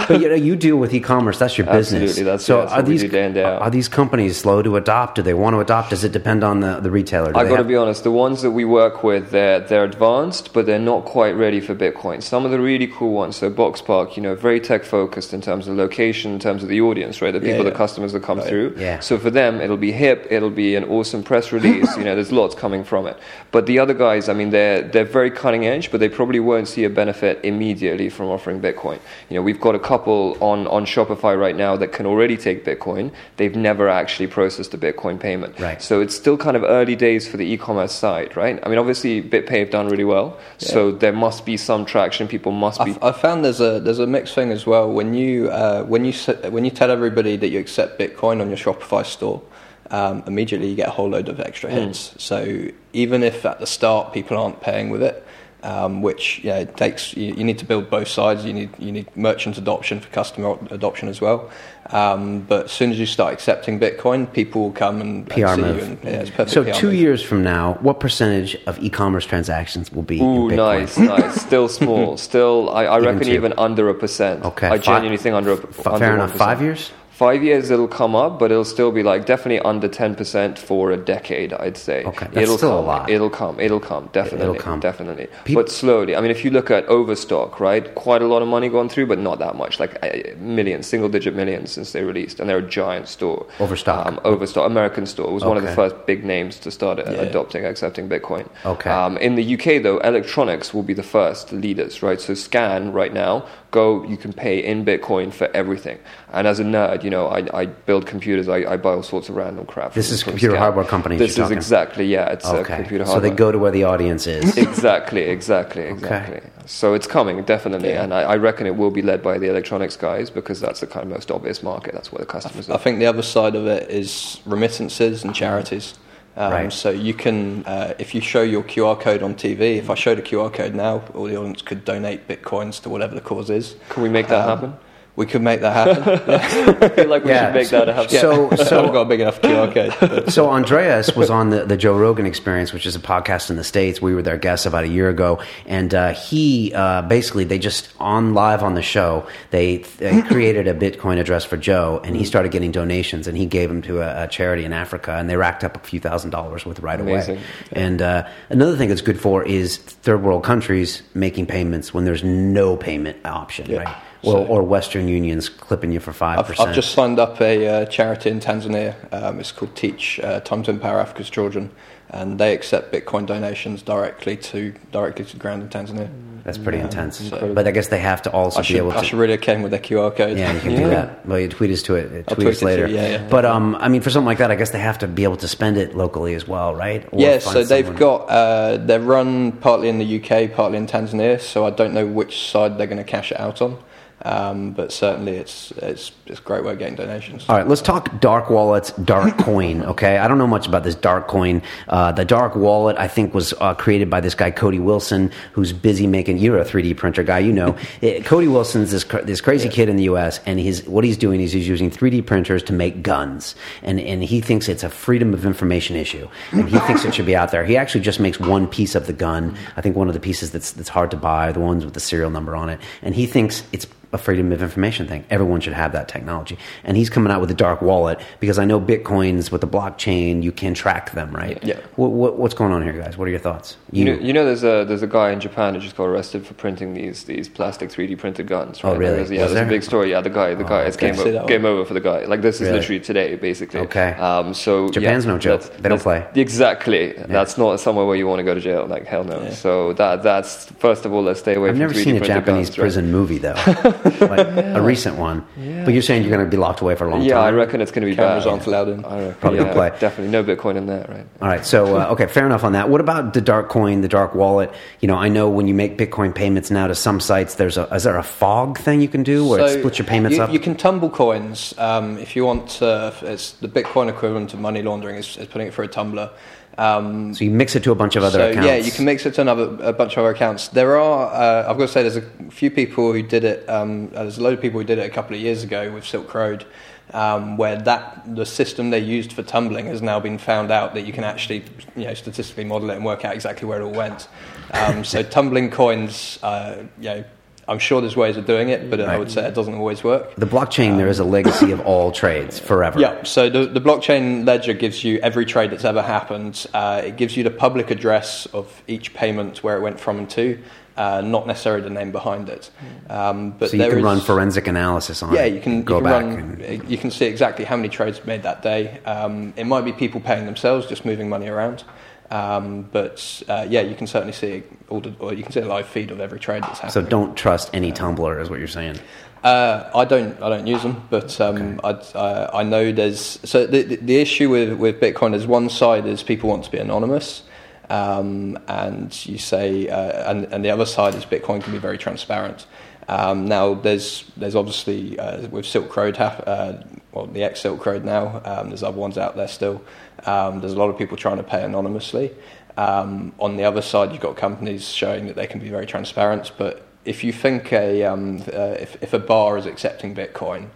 But you know, you deal with e-commerce. That's your business. Absolutely, that's- so yeah, that's are what we these do day day are these companies slow to adopt? Do they want to adopt? Does it depend on the, the retailer? Do I they got to have- be honest. The ones that we work with, they're they're advanced, but they're not quite ready for Bitcoin. Some of the really cool ones, so Box Park, you know, very tech focused in terms of location, in terms of the audience, right? The Yeah, people, the customers that come Right. through. Yeah. So for them, it'll be hip. It'll be an awesome press release. you know, there's lots coming from it. But the other guys, I mean, they're they're very cutting edge, but they probably won't see a benefit immediately from offering Bitcoin. You know, we've got a couple on on Shopify right now that can already take Bitcoin. They've never actually processed a Bitcoin payment. Right. So it's still kind of early days for the e-commerce side, right? I mean, obviously BitPay have done really well, so there must be some traction. People must be. I've, I've found there's a there's a mixed thing as well. When you uh, when you when you tell everybody that you accept Bitcoin on your Shopify store, um, immediately you get a whole load of extra Hmm. hits. So even if at the start people aren't paying with it, um, which yeah, it takes you, you need to build both sides. You need you need merchant adoption for customer adoption as well. Um, but as soon as you start accepting Bitcoin, people will come and, and PR see move. you. And, yeah, it's perfect So PR two move. years from now, what percentage of e-commerce transactions will be Ooh, in Bitcoin? nice, nice. Still small. Still, I, I Even reckon two. even under a percent. Okay, I fi- genuinely think under a F- under fair 1%. enough. Five years. Five years it'll come up, but it'll still be like definitely under ten percent for a decade. I'd say. Okay, that's it'll still a come. lot. It'll come. It'll come. Definitely. It'll come. Definitely. Peop- but slowly. I mean, if you look at Overstock, right? Quite a lot of money gone through, but not that much. Like uh, millions, single-digit millions since they released, and they're a giant store. Overstock. Um, Overstock, American store was one of the first big names to start uh, Yeah. adopting, accepting Bitcoin. Okay. Um, in the UK, though, electronics will be the first leaders, right? So Scan right now, go, you can pay in Bitcoin for everything. And as a nerd, you know, I, I build computers, I, I buy all sorts of random crap. This from- is from computer hardware companies This you're is talking. exactly, yeah, it's uh, Okay. computer hardware. So they go to where the audience is. Exactly, exactly, exactly. So it's coming, definitely. Yeah. And I, I reckon it will be led by the electronics guys because that's the kind of most obvious market. That's where the customers I are. I think the other side of it is remittances and charities. Um, Right. So you can, uh, if you show your QR code on TV, if I showed a QR code now, all the audience could donate bitcoins to whatever the cause is. Can we make that Um, happen? We could make that happen. I feel like we Yeah. should make that happen. Yeah. So- I so- haven't got a big enough QR code. So Andreas was on the, the Joe Rogan Experience, which is a podcast in the states. We were their guests about a year ago, and uh, he uh, basically they just on live on the show they, they created a Bitcoin address for Joe, and he started getting donations, and he gave them to a, a charity in Africa, and they racked up a few thousand dollars with right Amazing. away. And uh, another thing it's good for is third world countries making payments when there's no payment option, Yeah. right? Or, So- or Western Unions clipping you for five I've, percent. I've just signed up a uh, charity in Tanzania. Um, it's called Teach uh, Time to Empower Africa's Children, and they accept Bitcoin donations directly to directly to ground in Tanzania. That's pretty intense. incredible. But I guess they have to also I be should, able I to. should really have came with their QR code. Yeah, you can Yeah. do that. Well, you tweet us to it. Tweet us tweet it to later. you, yeah, yeah. But um, I mean, for something like that, I guess they have to be able to spend it locally as well, right? Or Yeah, so they've got uh, they're run partly in the UK, partly in Tanzania. So I don't know which side they're going to cash it out on, um, but certainly it's it's it's a great way of getting donations. All right, let's talk dark wallets, dark coin. Okay, I don't know much about this dark coin. Uh, the dark wallet, I think, was uh, created by this guy Cody Wilson, who's busy making. You're a 3D printer guy, you know. Eh, Cody Wilson's this this crazy kid in the U.S. and he's what he's doing is he's using 3D printers to make guns, and and he thinks it's a freedom of information issue, and he thinks it should be out there. He actually just makes one piece of the gun. I think one of the pieces that's that's hard to buy, the ones with the serial number on it, and he thinks it's a freedom of information thing. Everyone should have that technology. And he's coming out with a dark wallet because I know Bitcoins with the blockchain, you can track them, right? Yeah. What, what, what's going on here, guys? What are your thoughts? You know, you know, there's a there's a guy in Japan who just got arrested for printing these these plastic 3D printed guns. Right? Oh, really? There's, yeah, Was there's there? a big story. Yeah, the guy, the guy, it's game, See game over for the guy. Like this is Really? literally today, basically. Okay. Um, so Japan's yeah, no joke. They don't that's- play. Exactly. That's not somewhere where you want to go to jail. Like hell no. Yeah. So that that's first of all, let's stay away I've from never 3D seen a Japanese guns, right? prison movie, though. like a recent one. But you're saying you're going to be locked away for a long time. Yeah, I reckon it's going to be Cameras bad. aren't allowed. I reckon, Probably yeah, good play. Definitely no Bitcoin in that, right? All right, so uh, okay, fair enough on that. What about the dark coin, the dark wallet? You know, I know when you make Bitcoin payments now to some sites, there's a is there a fog thing you can do where it splits your payments you, up? You can tumble coins um, if you want. To, it's the Bitcoin equivalent of money laundering is, is putting it through a tumbler. Um, so you mix it to a bunch of other so accounts. yeah, you can mix it to another a bunch of other accounts. There are, uh, I've got to say, there's a few people who did it. Um, uh, there's a load of people who did it a couple of years ago with Silk Road, um, where that the system they used for tumbling has now been found out that you can actually, you know, statistically model it and work out exactly where it all went. Um, so tumbling coins, uh, you know, I'm sure there's ways of doing it, but I would say it doesn't always work. The blockchain, there is a legacy of all trades forever. Yeah, so the, the blockchain ledger gives you every trade that's ever happened. Uh, it gives you the public address of each payment, where it went from and to, uh, not necessarily the name behind it. Um, but So you there can is- run forensic analysis on Yeah, it. you can, go you can back. run. and, You can see exactly how many trades made that day. Um, it might be people paying themselves, just moving money around. Um, but uh, yeah, you can certainly see all the, or you can see a live feed of every trade that's happening. so don't trust any tumbler, is what you're saying. Uh, I don't. I don't use them, but um, I, I, I know there's. So the, the the issue with with Bitcoin is one side is people want to be anonymous, um, and you say, uh, and and the other side is Bitcoin can be very transparent. Um, now there's there's obviously uh, with Silk Road, hap- uh, well the ex Silk Road now. Um, there's other ones out there still. Um, there's a lot of people trying to pay anonymously. Um, on the other side, you've got companies showing that they can be very transparent, but if you think a um, uh, if, if a bar is accepting Bitcoin,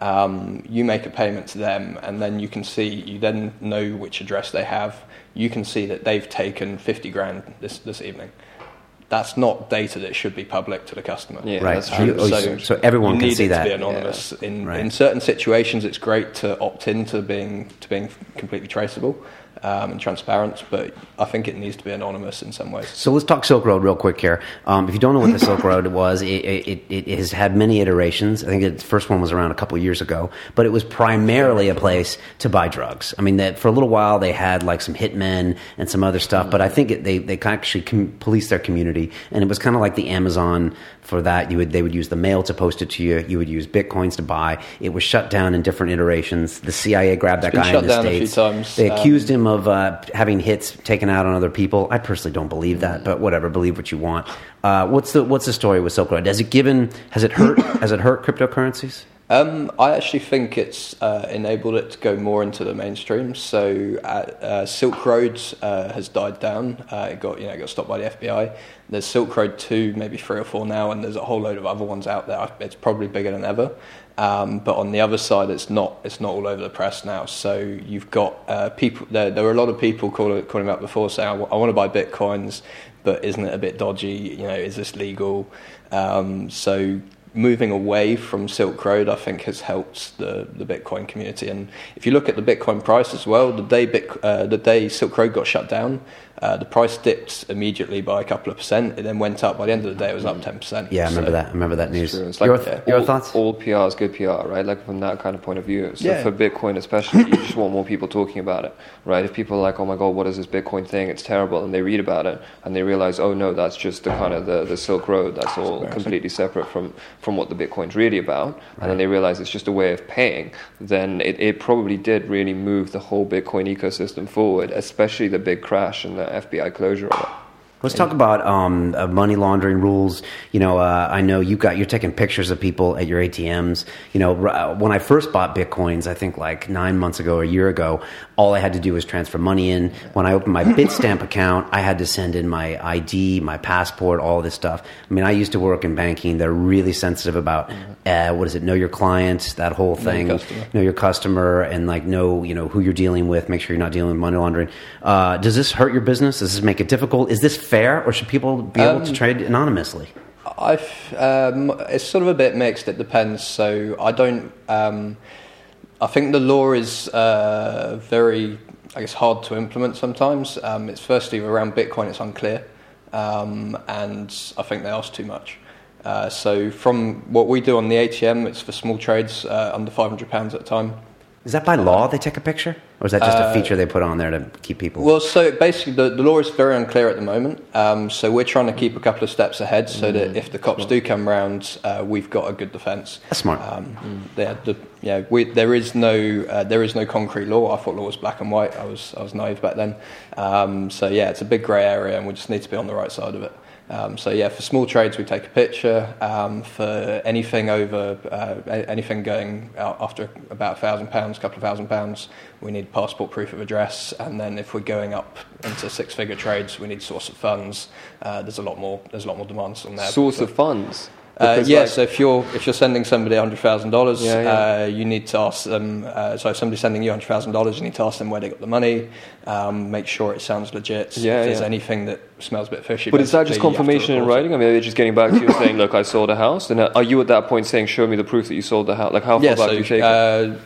um, you make a payment to them, and then you can see you then know which address they have. You can see that they've taken fifty grand this this evening. That's not data that should be public to the customer. Yeah, Right. that's So true. you- so- so everyone you can need see it that. To be anonymous. In, Right. in certain situations, it's great to opt into being to being completely traceable um, and transparent, but I think it needs to be anonymous in some ways. So let's talk Silk Road real quick here. Um, if you don't know what the Silk Road was, it, it, it has had many iterations. I think the first one was around a couple of years ago, but it was primarily a place to buy drugs. I mean, that for a little while they had like some hitmen and some other stuff, but I think it, they they actually com- policed their community, and it was kind of like the Amazon for that. You would they would use the mail to post it to you. You would use bitcoins to buy. It was shut down in different iterations. The CIA grabbed that guy in the down a few states. times. They Um, accused him of uh, having hits taken out on other people. I personally don't believe that, but whatever. Believe what you want. Uh, what's the what's the story with Silk Road? Has it given? Has it hurt? has it hurt cryptocurrencies? Um, I actually think it's uh, enabled it to go more into the mainstream. So uh, Silk Road uh, has died down. Uh, it got you know it got stopped by the FBI. There's Silk Road two, maybe three or four now, and there's a whole load of other ones out there. It's probably bigger than ever. Um, but on the other side, it's not. It's not all over the press now. So you've got uh, people. There, there were a lot of people calling, calling up before saying, "I, w- I want to buy bitcoins, but isn't it a bit dodgy? You know, is this legal?" Um, so moving away from Silk Road, I think, has helped the, the Bitcoin community. And if you look at the Bitcoin price as well, the day, Bit, uh, the day Silk Road got shut down, uh, the price dipped immediately by a couple of percent. It then went up. By the end of the day, it was up 10%. Yeah, I remember so, that. I remember that news. It's like, your, yeah, your all, thoughts? All PR is good PR, right? Like from that kind of point of view. So yeah. for Bitcoin especially, you just want more people talking about it, right? If people are like, oh my God, what is this Bitcoin thing? It's terrible. And they read about it and they realize, oh no, that's just the kind of the, the Silk Road. That's all completely separate from, from what the Bitcoin's really about. Right. And then they realize it's just a way of paying. Then it, it probably did really move the whole Bitcoin ecosystem forward, especially the big crash and the FBI closure of it. Let's talk about um, uh, money laundering rules. You know, uh, I know you got you're taking pictures of people at your ATMs. You know, r- when I first bought bitcoins, I think like nine months ago, or a year ago, all I had to do was transfer money in. When I opened my Bitstamp account, I had to send in my ID, my passport, all this stuff. I mean, I used to work in banking. They're really sensitive about uh, what is it? Know your clients, that whole thing. Know your, know your customer, and like know you know who you're dealing with. Make sure you're not dealing with money laundering. Uh, does this hurt your business? Does this make it difficult? Is this fair, or should people be able um, to trade anonymously? I've um, it's sort of a bit mixed. It depends. So I don't. Um, I think the law is uh, very, I guess, hard to implement sometimes. Um, it's firstly around Bitcoin, it's unclear, um, and I think they ask too much. Uh, so from what we do on the ATM, it's for small trades uh, under five hundred pounds at a time. Is that by law they take a picture? Or is that just a uh, feature they put on there to keep people? Well, so basically, the, the law is very unclear at the moment. Um, so we're trying to keep a couple of steps ahead so mm. that if the cops do come round, uh, we've got a good defence. That's smart. Um, mm. the, yeah we, there is no uh, there is no concrete law. I thought law was black and white. I was I was naive back then. Um, so yeah, it's a big grey area, and we just need to be on the right side of it. Um, so yeah, for small trades we take a picture. Um, for anything over uh, anything going out after about a thousand pounds, a couple of thousand pounds, we need passport proof of address. And then if we're going up into six-figure trades, we need source of funds. Uh, there's a lot more. There's a lot more demands on that. Source of funds. Uh, yeah, like, so if you're if you're sending somebody hundred thousand yeah, dollars, yeah. uh, you need to ask them. Uh, so if somebody's sending you hundred thousand dollars, you need to ask them where they got the money. Um, make sure it sounds legit. Yeah, if there's anything that smells a bit fishy. But is that just confirmation in writing? I mean, they're just getting back to you saying, "Look, I sold a house." And are you at that point saying, "Show me the proof that you sold the house"? Like how far yeah, back so, do you take it?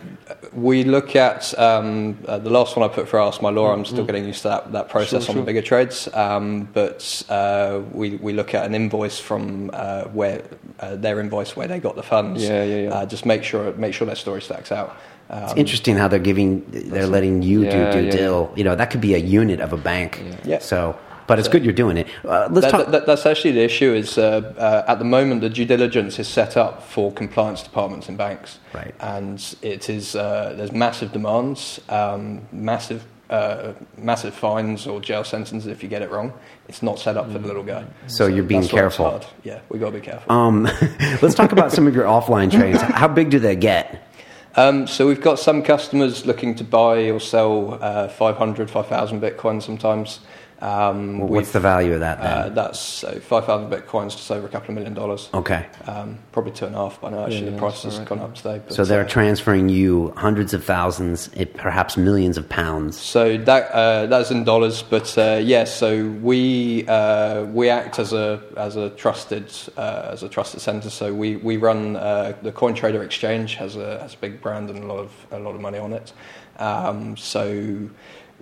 We look at um, uh, the last one I put for Ask My Law. I'm still mm. getting used to that, that process sure, on sure. the bigger trades. Um, but uh, we, we look at an invoice from uh, where uh, their invoice where they got the funds. Yeah, yeah, yeah. Uh, just make sure make sure their story stacks out. Um, it's interesting how they're giving they're letting you yeah, do due yeah, deal. You know that could be a unit of a bank. Yeah. So but it's good you're doing it. Uh, let's that, talk. That, that's actually the issue. Is uh, uh, at the moment the due diligence is set up for compliance departments in banks, right? And it is uh, there's massive demands, um, massive. Uh, massive fines or jail sentences if you get it wrong. It's not set up for the little guy. So, so you're being careful. Yeah, we got to be careful. Um, let's talk about some of your offline trades. How big do they get? Um, so we've got some customers looking to buy or sell uh, 500, 5,000 Bitcoin sometimes. Um, well, what's the value of that? Uh, that's uh, five thousand bitcoins, just over a couple of million dollars. Okay, um, probably two and a half by now. Actually, yeah, the price has right. gone up today. But, so they're uh, transferring you hundreds of thousands, perhaps millions of pounds. So that uh, that's in dollars, but uh, yes. Yeah, so we uh, we act as a as a trusted as a trusted center. So we we run the Coin Trader Exchange has a has a big brand and a lot of a lot of money on it. Um, so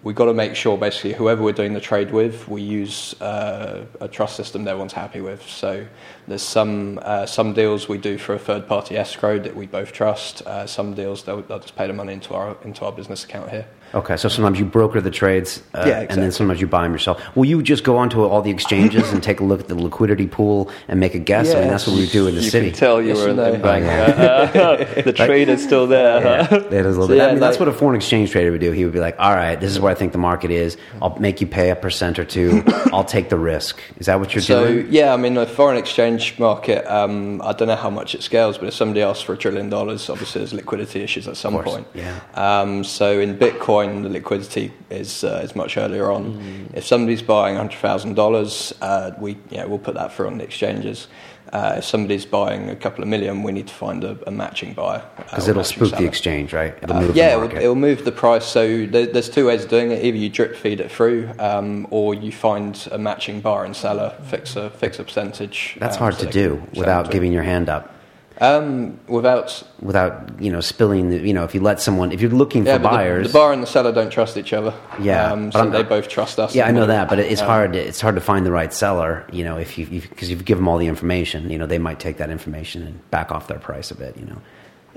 we've got to make sure basically whoever we're doing the trade with, we use uh, a trust system that everyone's happy with. So there's some uh, some deals we do for a third party escrow that we both trust. Uh, some deals they'll, they'll, just pay the money into our into our business account here. Okay, so sometimes you broker the trades, uh, Yeah, and then sometimes you buy them yourself. Will you just go onto all the exchanges and take a look at the liquidity pool and make a guess? I mean, that's what we do in the you city. can tell you Yes were in, and in no. bank. Oh, the trader's still there. Yeah, that is a little So, bit. yeah, I mean, that's like- what a foreign exchange trader would do. He would be like, "All right, this is where I think the market is. I'll make you pay a percent or two. I'll take the risk." Is that what you're So doing? yeah, I mean the foreign exchange market. Um, I don't know how much it scales, but if somebody asks for a trillion dollars, obviously there's liquidity issues at some point. yeah. Um, so in Bitcoin, the liquidity is uh, is much earlier on. Mm. If somebody's buying hundred thousand dollars, uh, we yeah we'll put that through on the exchanges. Uh, if somebody's buying a couple of million, we need to find a, a matching buyer uh, Because or it'll spook the exchange, right? It'll Uh, move yeah, the it'll, it'll move the price. So there, there's two ways of doing it. Either you drip feed it through, um, or you find a matching buyer and seller, fix a fix a percentage. That's um, hard so to do without giving your hand up. Um, without Without you know spilling. The, you know, if you let someone, if you're looking yeah, for but the- buyers, The, buyer and the seller don't trust each other. Yeah, um, so they both trust us. Yeah, I know that, but it's um, hard. It's hard to find the right seller. You know, if you because you give them all the information, you know, they might take that information and back off their price a bit. You know,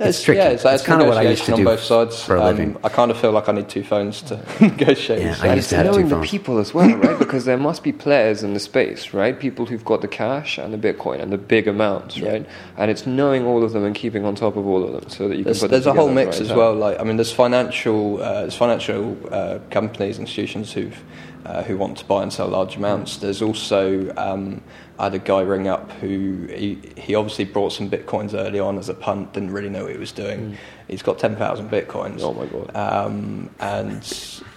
it's, tricky. Yeah, it's, it's kind of what I used to do on both sides. for a Um, living. I kind of feel like I need two phones to negotiate. Yeah, with I And used to have two knowing the people as well, right? Because there must be players in the space, right? People who've got the cash and the Bitcoin and the big amounts, Yeah. right? And it's knowing all of them and keeping on top of all of them so that you can There's, put them there's a whole together at the mix right as time. well. Like I mean, there's financial uh, there's financial uh, companies, institutions who've uh, who want to buy and sell large amounts. There's also um, I had a guy ring up who he, he obviously brought some bitcoins early on as a punt, didn't really know what he was doing. Mm. He's got ten thousand bitcoins. Oh my God. Um, and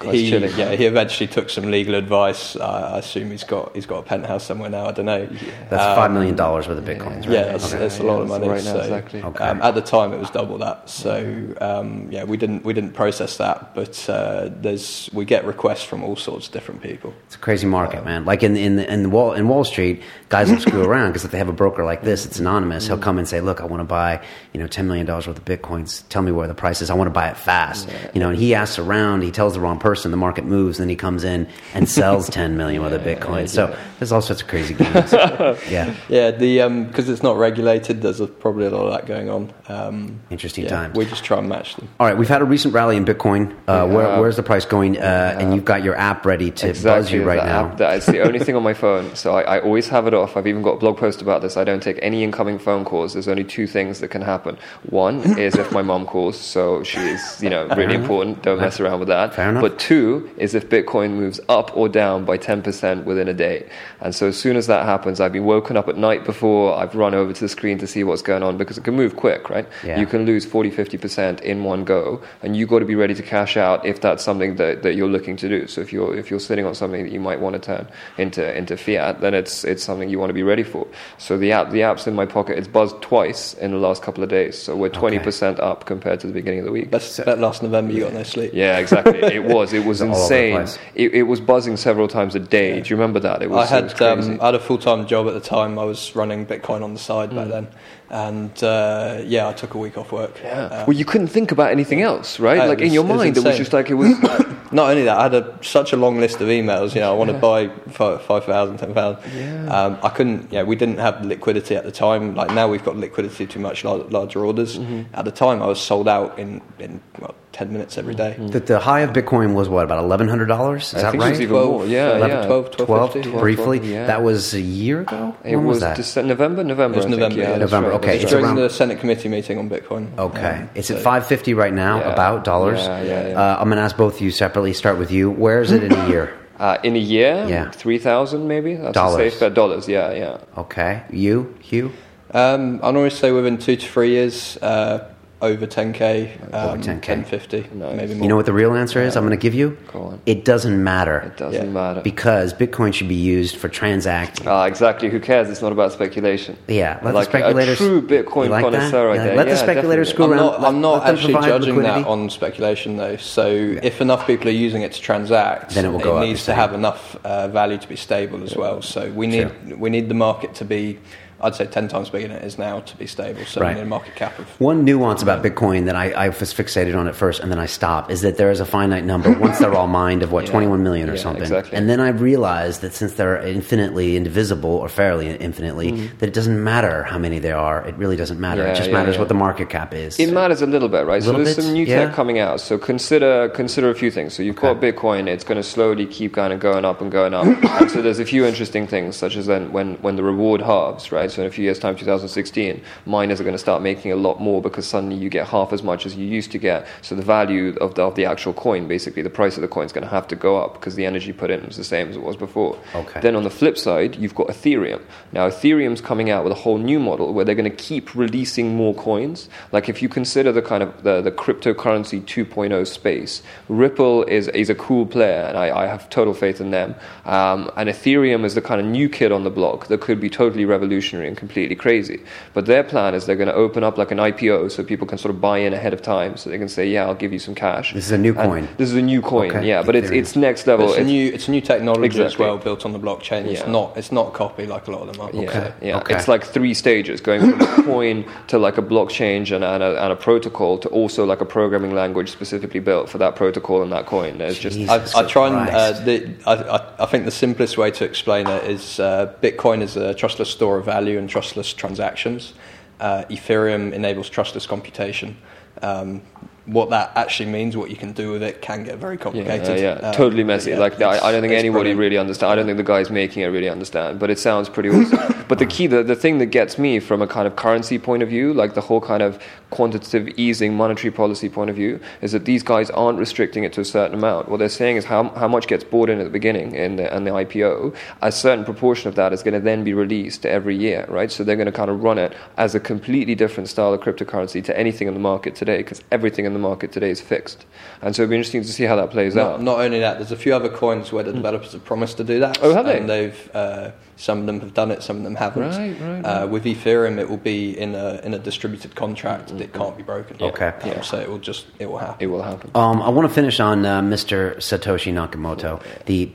he chilling. yeah he eventually took some legal advice. I I assume he's got he's got a penthouse somewhere now. I don't know. That's Um, five million dollars worth of bitcoins, right? yeah, it's, Okay. it's a lot of money. right now, so, exactly. Okay. um, at the time, it was double that. So um, yeah, we didn't we didn't process that, but uh, there's we get requests from all sorts of different people. It's a crazy market, man. Like in in in Wall in Wall Street, guys will screw around because if they have a broker like this, it's anonymous. He'll come and say, "Look, I want to buy you know ten million dollars worth of bitcoins. Tell me where the price is. I want to buy it fast." You know, and he asks around. He tells the wrong person. The market moves. Then he comes in and sells ten million worth of bitcoins. So there's all sorts of crazy games. yeah, Yeah, the because it's not regulated, there's a, probably a lot of that going on. Um, interesting yeah, times. We just try and match them. All right, we've had a recent rally in Bitcoin. Uh, where, where's the price going? Uh, and you've got your app ready to buzz you right that now. app. That is the only thing on my phone, so I, I always have it off. I've even got a blog post about this. I don't take any incoming phone calls. There's only two things that can happen. One is if my mom calls, so she's you know really important. Don't mess around with that. Fair enough. But two is if Bitcoin moves up or down by 10% within a day. And so as soon as that happens, I've been woken up at night before. I've run over to the screen to see what's going on because it can move quick, right? Yeah. You can lose 40, 50% in one go, and you've got to be ready to cash out if that's something that, that you're looking to do. So if you're if you're sitting on something that you might want to turn into into fiat, then it's it's something you want to be ready for. So the app the app's in my pocket. It's buzzed twice in the last couple of days. So we're 20% up compared to the beginning of the week. Best bet last November you got no sleep. Yeah, exactly. It was. It was all over the insane. It, it was buzzing several times a day. Do you remember that? It I was. it was had crazy. um, I had a full time job at the time. I was running Bitcoin on the side Hmm. back then, and uh, yeah, I took a week off work. yeah. well, you couldn't think about anything else, right? Uh, like it in your was- it was mind, it was just like it was. Not only that, I had a, such a long list of emails. You know, I want to buy fi- 5,000, 10,000. Yeah. Um, I couldn't, yeah, we didn't have liquidity at the time. Like now we've got liquidity to much lar- larger orders. Mm-hmm. At the time, I was sold out in, in well, 10 minutes every day. The, the high of Bitcoin was what about eleven hundred dollars? Is I that right? was even 12, more. Yeah, 11, yeah. 12, 12, 12, 50. briefly. 12, yeah. That was a year ago. It when was, was, that? Dece- November, November. It was I think. November, Yeah. November, right, okay, It's during around- the Senate committee meeting on Bitcoin. Okay, Um, it's so- at five fifty right now. Yeah. About dollars. Yeah, yeah, yeah. Uh, I'm gonna ask both of you separately. Start with you. Where is it in a year? Uh, in a year, Yeah. three thousand maybe. That's Dollars. safe bet. Dollars. Yeah, yeah. Okay, you, Hugh. Um, I normally say within two to three years, uh, over 10k, um, 10K. 1050, Nice. maybe more. You know what the real answer is? I'm going to give you. Go on. It doesn't matter It doesn't Yeah. matter. because Bitcoin should be used for transacting. Ah, exactly. Who cares? It's not about speculation. Yeah, let like the speculators. A true Bitcoin like connoisseur right Yeah, there. Let the speculators definitely. screw I'm around. not, let- I'm not actually judging liquidity. that on speculation though. So if enough people are using it to transact, Then it will go up, needs to have enough uh, value to be stable as well. So we need we need the market to be I'd say ten times bigger than it is now to be stable. So Right. in a market cap of One nuance about Bitcoin that I, I was fixated on at first and then I stopped is that there is a finite number once they're all mined of what, Yeah. 21 million or Yeah, something. exactly. And then I realized that since they're infinitely indivisible or fairly infinitely, that it doesn't matter how many there are. It really doesn't matter. it Mm-hmm. Just yeah, matters yeah. what the market cap is. It matters a little bit, right? So there's bit, some new yeah. tech coming out. So consider consider a few things. So you've got Bitcoin; it's going to slowly keep kind of going up and going up. and so there's a few interesting things, such as then when when the reward halves, right? So in a few years' time, 2016, miners are going to start making a lot more because suddenly you get half as much as you used to get. So the value of the, of the actual coin, basically, the price of the coin is going to have to go up because the energy put in was the same as it was before. Okay. Then on the flip side, you've got Ethereum. Now, Ethereum's coming out with a whole new model where they're going to keep releasing more coins. Like if you consider the kind of the, the cryptocurrency 2.0 space, Ripple is, is a cool player, and I, I have total faith in them. Um, and Ethereum is the kind of new kid on the block that could be totally revolutionary and completely crazy. But their plan is they're going to open up like an IPO so people can sort of buy in ahead of time, so they can say, "Yeah, I'll give you some cash." This is a new And coin. This is a new coin, Okay. yeah, but it's it's next level. it's a It's- new it's a new technology as well built on the blockchain. Yeah. It's not it's not a copy like a lot of them are. Yeah, Okay, yeah. okay. It's like three stages, going from a coin to like a blockchain and, and, a, and a protocol to also like a programming language specifically built for that protocol and that coin. There's just I, I try and uh, the, I, I, I think the simplest way to explain it is uh, Bitcoin is a trustless store of value and trustless transactions. Uh, Ethereum enables trustless computation. Um, what that actually means, what you can do with it, can get very complicated. yeah, yeah. Uh, totally messy. yeah, like I, I don't think anybody brilliant. really understand. I don't think the guys making it really understand. But it sounds pretty awesome. but the key, the, the thing that gets me from a kind of currency point of view, like the whole kind of quantitative easing monetary policy point of view, is that these guys aren't restricting it to a certain amount. What they're saying is how how much gets bought in at the beginning in the, and the IPO, a certain proportion of that is going to then be released every year, right? So they're going to kind of run it as a completely different style of cryptocurrency to anything in the market today, because everything in the market today is fixed. And so it'd be interesting to see how that plays Not, out. not only that, there's a few other coins where the developers have promised to do that. Oh, have they? And they've uh, some of them have done it, some of them haven't. Right, right, Uh, with Ethereum, it will be in a in a distributed contract that can't be broken. Okay. Um, So it will just it will happen. it will happen. Um, I want to finish on uh, Mr. Satoshi Nakamoto, the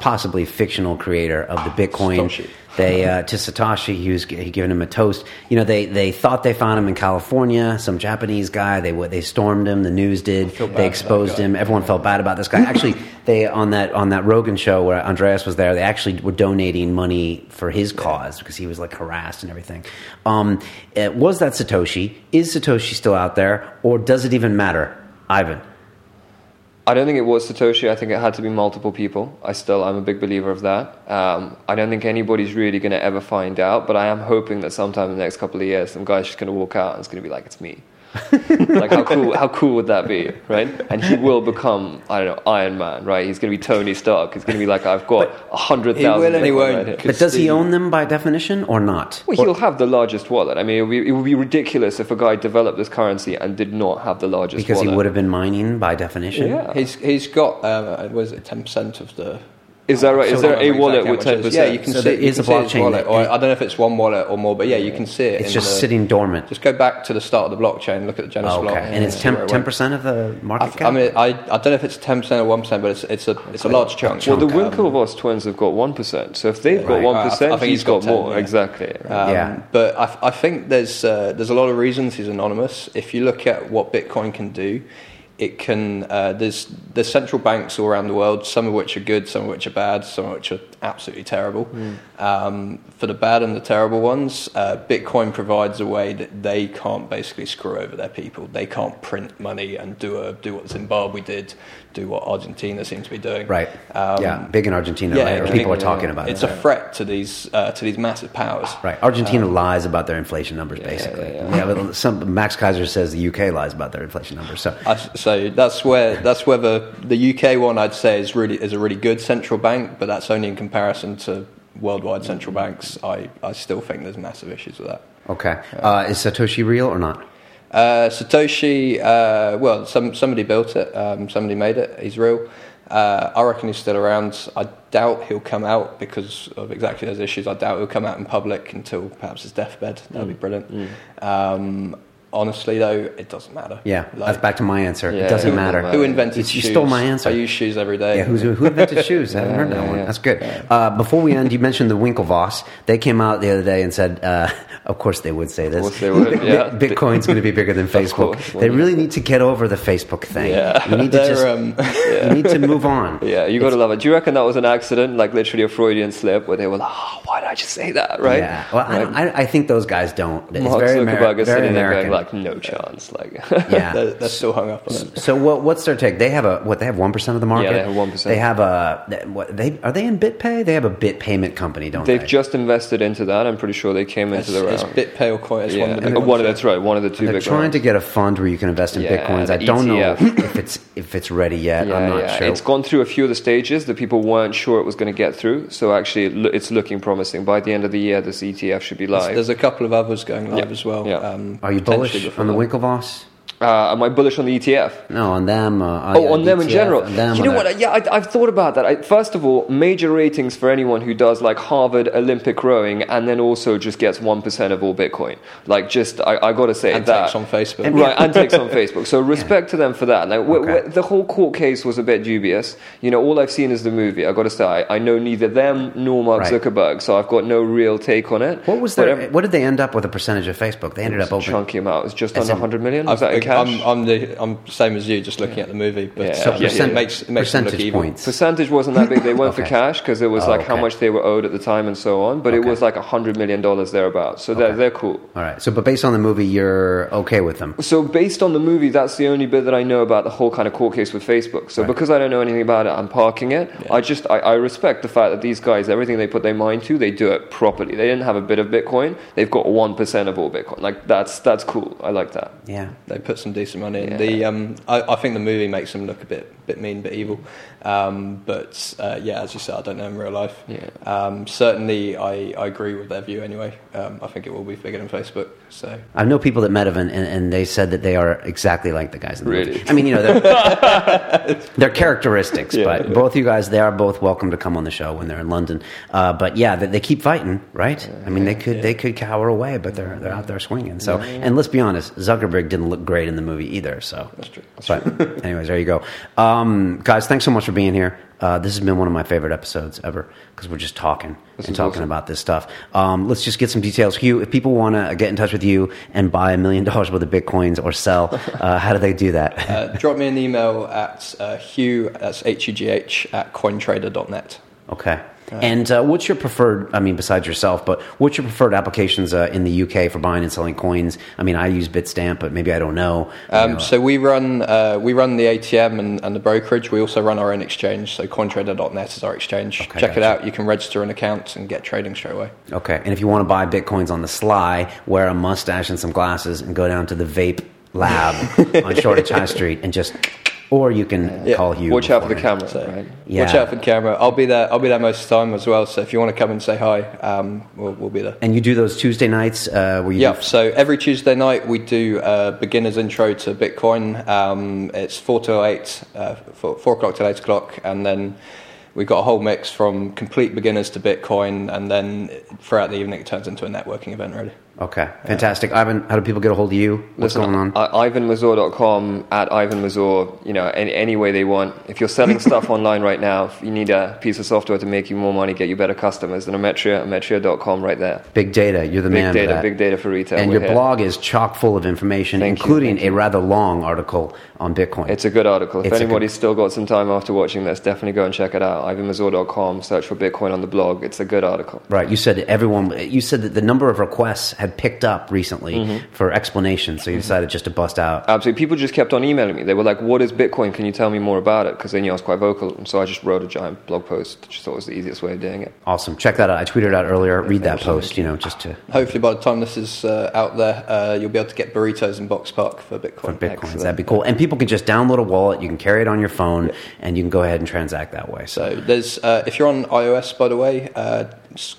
possibly fictional creator of the Bitcoin. Satoshi. They uh, to Satoshi, he was he giving him a toast. You know, they they thought they found him in California. Some Japanese guy. They they stormed him. The news did. They exposed him. Everyone felt bad about this guy. Actually, they on that on that Rogan show where Andreas was there. They actually were donating money for his cause because he was like harassed and everything. Um, was that Satoshi? Is Satoshi still out there, or does it even matter, Ivan? I don't think it was Satoshi. I think it had to be multiple people. I still, I'm a big believer of that. Um, I don't think anybody's really going to ever find out, but I am hoping that sometime in the next couple of years, some guy's just going to walk out and it's going to be like, it's me. like how cool? How cool would that be, right? And he will become, I don't know, Iron Man, right? He's going to be Tony Stark. He's going to be like, I've got a hundred He will thousand. and he won't. But does he own them by definition or not? Well, he'll have the largest wallet. I mean, it would, be, it would be ridiculous if a guy developed this currency and did not have the largest Because wallet. he would have been mining by definition. Yeah. He's he's got um, was it ten percent of the. Is that right? Is don't there a remember wallet exactly with how ten much it is. percent? Yeah, you can So see, there you is a see blockchain wallet, that- or I don't know if it's one wallet or more, but yeah, you can see it. It's just the- sitting dormant. Just go back to the start of the blockchain. Look at the Genesis Oh, block. okay. And it's 10, it 10% of the market I, cap. I mean, I, I don't know if it's ten percent or one percent, but it's it's a it's a large chunk. Well, the Um, Winklevoss twins have got one percent. So if they've got Right. one I- I think he's he's got got 10, more. yeah. Exactly. Um, Yeah. But I, I think there's uh, there's a lot of reasons he's anonymous. If you look at what Bitcoin can do, it can uh, there's there's central banks all around the world, some of which are good, some of which are bad, some of which are absolutely terrible. Hmm. Um, for the bad and the terrible ones, uh, Bitcoin provides a way that they can't basically screw over their people. They can't print money and do a do what Zimbabwe did, do what Argentina seems to be doing. right. Um, yeah. Big in Argentina. yeah, right? Or people are talking about It's it. It's a threat to these uh, to these massive powers. Right. Argentina lies about their inflation numbers, basically. yeah, Yeah, some Max Keiser says the UK lies about their inflation numbers. So I, so that's where that's where the, the UK one I'd say is really is a really good central bank, but that's only in comparison to worldwide central banks. I, I still think there's massive issues with that. okay, uh, is Satoshi real or not? Uh, Satoshi, uh, well, some somebody built it, um, somebody made it. He's real. Uh, I reckon he's still around. I doubt he'll come out because of exactly those issues. I doubt he'll come out in public until perhaps his deathbed. That'd be brilliant. Um, honestly, though, it doesn't matter. Yeah, Like, that's back to my answer. Yeah, it doesn't it matter. Who invented You- shoes? you stole my answer. I use shoes every day. Yeah, who's, who invented shoes? I haven't heard that yeah, one. yeah. That's good. Uh, before we end, you mentioned the Winklevoss. They came out the other day and said, uh, of course they would say this. course they would, yeah. Bitcoin's going to be bigger than Facebook. course, they really need to get over the Facebook thing. Yeah. You need to just, um, you need to move on. Yeah, you got to love it. Do you reckon that was an accident, like literally a Freudian slip, where they were like, "Oh, why did I just say that?" Right? Yeah. Well, I, Like, I, I think those guys don't. It's Mark very, Zuckerberg Ameri- very American. There going, like, no chance. Like, yeah. they're, they're still hung up on it. So what, what's their take? They have a what? They have one percent of the market. they have 1%. They have a what? They are they in BitPay? They have a bit payment company, don't they've they? Have just invested into that. I'm pretty sure they came It's, into the it's round. BitPay or Coin. It's yeah, one of the big and ones. one of that's right. One of the 2 They're big trying rounds. to get a fund where you can invest in Yeah, bitcoins. I don't know if it's if it's ready yet. Yeah, I'm not yeah. sure. It's gone through a few of the stages that people weren't sure it was going to get through. So actually, it's looking promising. By the end of the year, this ETF should be live. There's a couple of others going live Yeah, as well. yeah. Um, Are you bullish before on the. Winklevoss? Uh, am I bullish on the ETF? No, on them. Uh, Oh, on them in general. them, you know what? Yeah, I, I've thought about that. I, first of all, major ratings for anyone who does like Harvard Olympic rowing and then also just gets one percent of all Bitcoin. Like, just I, I got to say And that. takes on Facebook. And- Right, and takes on Facebook. So respect to them for that. Like, wh- Okay. wh- the whole court case was a bit dubious. You know, all I've seen is the movie. I got to say, I, I know neither them nor Mark Right. Zuckerberg, so I've got no real take on it. What was But their? ev- What did they end up with a percentage of Facebook? They ended up a opening. chunky amount. It was just As under in- 100 million. Was that in I've- cash? I'm, I'm the I'm same as you, just looking at the movie. But Yeah, So yeah, percent, it makes it makes them look percentage evil. points. Percentage wasn't that big. They went for Okay. cash because it was Oh, like how much they were owed at the time and so on. But it was like a hundred million dollars thereabouts. So they're they're cool. All right. So, but based on the movie, you're okay with them. So based on the movie, that's the only bit that I know about the whole kind of court case with Facebook. So Right. because I don't know anything about it, I'm parking it. I just I, I respect the fact that these guys, everything they put their mind to, they do it properly. They didn't have a bit of Bitcoin. They've got one percent of all Bitcoin. Like that's that's cool. I like that. Yeah. They put some decent money in. Yeah. The um, I, I think the movie makes them look a bit bit mean, bit evil. Um, but uh, yeah, as you said, I don't know in real life. Yeah. Um, certainly, I, I agree with their view anyway. Um, I think it will be bigger than Facebook. So I know people that met him, and, and they said that they are exactly like the guys in the Really? movie. I mean, you know, they're, they're characteristics, Yeah, but yeah. both you guys, they are both welcome to come on the show when they're in London. Uh, but yeah, they, they keep fighting, right? I mean, they could they could cower away, but they're they're out there swinging. So, and let's be honest, Zuckerberg didn't look great in the movie either. So that's true. That's But anyways, there you go, um, guys. Thanks so much for being here. Uh, this has been one of my favorite episodes ever because we're just talking and talking awesome. about this stuff. Um, let's just get some details. Hugh, if people want to get in touch with you and buy a million dollars worth of bitcoins or sell, uh, how do they do that? Uh, drop me an email at uh, Hugh, that's H U G H, at cointrader.net. Okay. And uh, what's your preferred? I mean, besides yourself, but what's your preferred applications uh, in the UK for buying and selling coins? I mean, I use Bitstamp, but maybe I don't know. You Um, know, so we run uh, we run the ATM and, and the brokerage. We also run our own exchange. So cointrader.net is our exchange. Okay, Check it out. You can register an account and get trading straight away. Okay, and if you want to buy bitcoins on the sly, wear a mustache and some glasses, and go down to the vape lab on Shoreditch High Street, and just, or you can Yeah. call Hugh. Watch out for the camera. So right? Yeah. watch out for the camera. I'll be there. I'll be there most of the time as well. So if you want to come and say hi, um, we'll, we'll be there. And you do those Tuesday nights uh, where you Yep. So every Tuesday night we do a beginner's intro to Bitcoin. Um, it's four to eight, uh, four, four o'clock to eight o'clock, and then we've got a whole mix from complete beginners to Bitcoin, and then throughout the evening it turns into a networking event. Really. Okay, fantastic. Ivan, how do people get a hold of you? What's Listen, going on? I- IvanMazour.com at IvanMazour, you know, any, any way they want. If you're selling stuff online right now, if you need a piece of software to make you more money, get you better customers, then Ometria, Ometria.com right there. big data. You're the Big man. for data, big data for retail. And We're your here. blog is chock full of information, Thank including a rather long article on Bitcoin. It's a good article. If It's anybody's still got some time after watching this, definitely go and check it out. IvanMazour.com, search for Bitcoin on the blog. It's a good article. Right. You said that everyone. You said that the number of requests had picked up recently Mm-hmm. for explanations, so you decided just to bust out. Absolutely. People just kept on emailing me. They were like, What is Bitcoin? Can you tell me more about it? Because they knew I was quite vocal. And so I just wrote a giant blog post. Just thought it was the easiest way of doing it. Awesome. Check that out. I tweeted it out earlier. Read that post. You know, just to Hopefully, by the time this is uh, out there, uh, you'll be able to get burritos in Boxpark for Bitcoin. for bitcoins. Excellent. That'd be cool. And people can just download a wallet. You can carry it on your phone, and you can go ahead and transact that way. So So there's, uh, if you're on iOS, by the way, uh,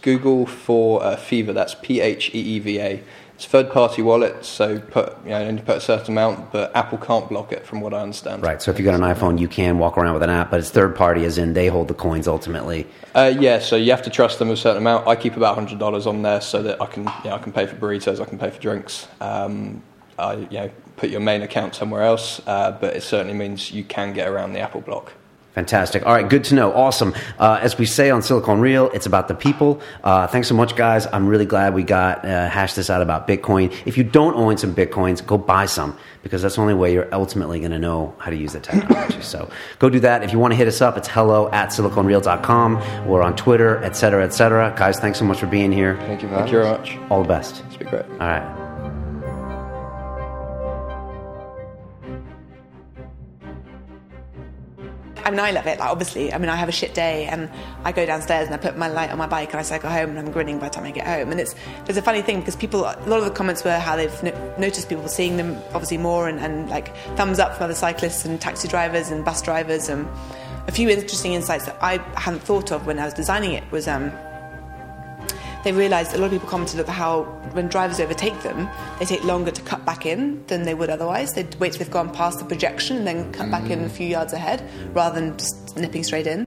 Google for uh, Pheeva. That's P H E E V A. It's a third-party wallet, so put you know only put a certain amount, but Apple can't block it, from what I understand. right. So if you've got an iPhone, you can walk around with an app, but it's third party, as in they hold the coins ultimately. Uh, yeah, so you have to trust them a certain amount. I keep about hundred dollars on there so that I can, you know, I can pay for burritos, I can pay for drinks. Um, uh, you know, put your main account somewhere else, uh, but it certainly means you can get around the Apple block. Fantastic. All right, good to know. Awesome. Uh, as we say on Silicon Reel, it's about the people. Uh, thanks so much, guys. I'm really glad we got uh, hashed this out about Bitcoin. If you don't own some Bitcoins, go buy some because that's the only way you're ultimately going to know how to use the technology. so go do that. If you want to hit us up, it's hello at siliconreel.com. We're on Twitter, et cetera, et cetera. Guys, thanks so much for being here. Thank you, Thank you very much. All the best. It's been great. All right. I mean, I love it. Like, obviously, I mean, I have a shit day, and I go downstairs and I put my light on my bike, and I cycle home, and I'm grinning by the time I get home. And it's it's a funny thing because people, a lot of the comments were how they've no- noticed people seeing them obviously more, and, and like thumbs up from other cyclists and taxi drivers and bus drivers. And a few interesting insights that I hadn't thought of when I was designing it was. Um, they realised a lot of people commented about how when drivers overtake them, they take longer to cut back in than they would otherwise. They'd wait till they've gone past the projection and then cut back in a mm. few yards ahead rather than just nipping straight in.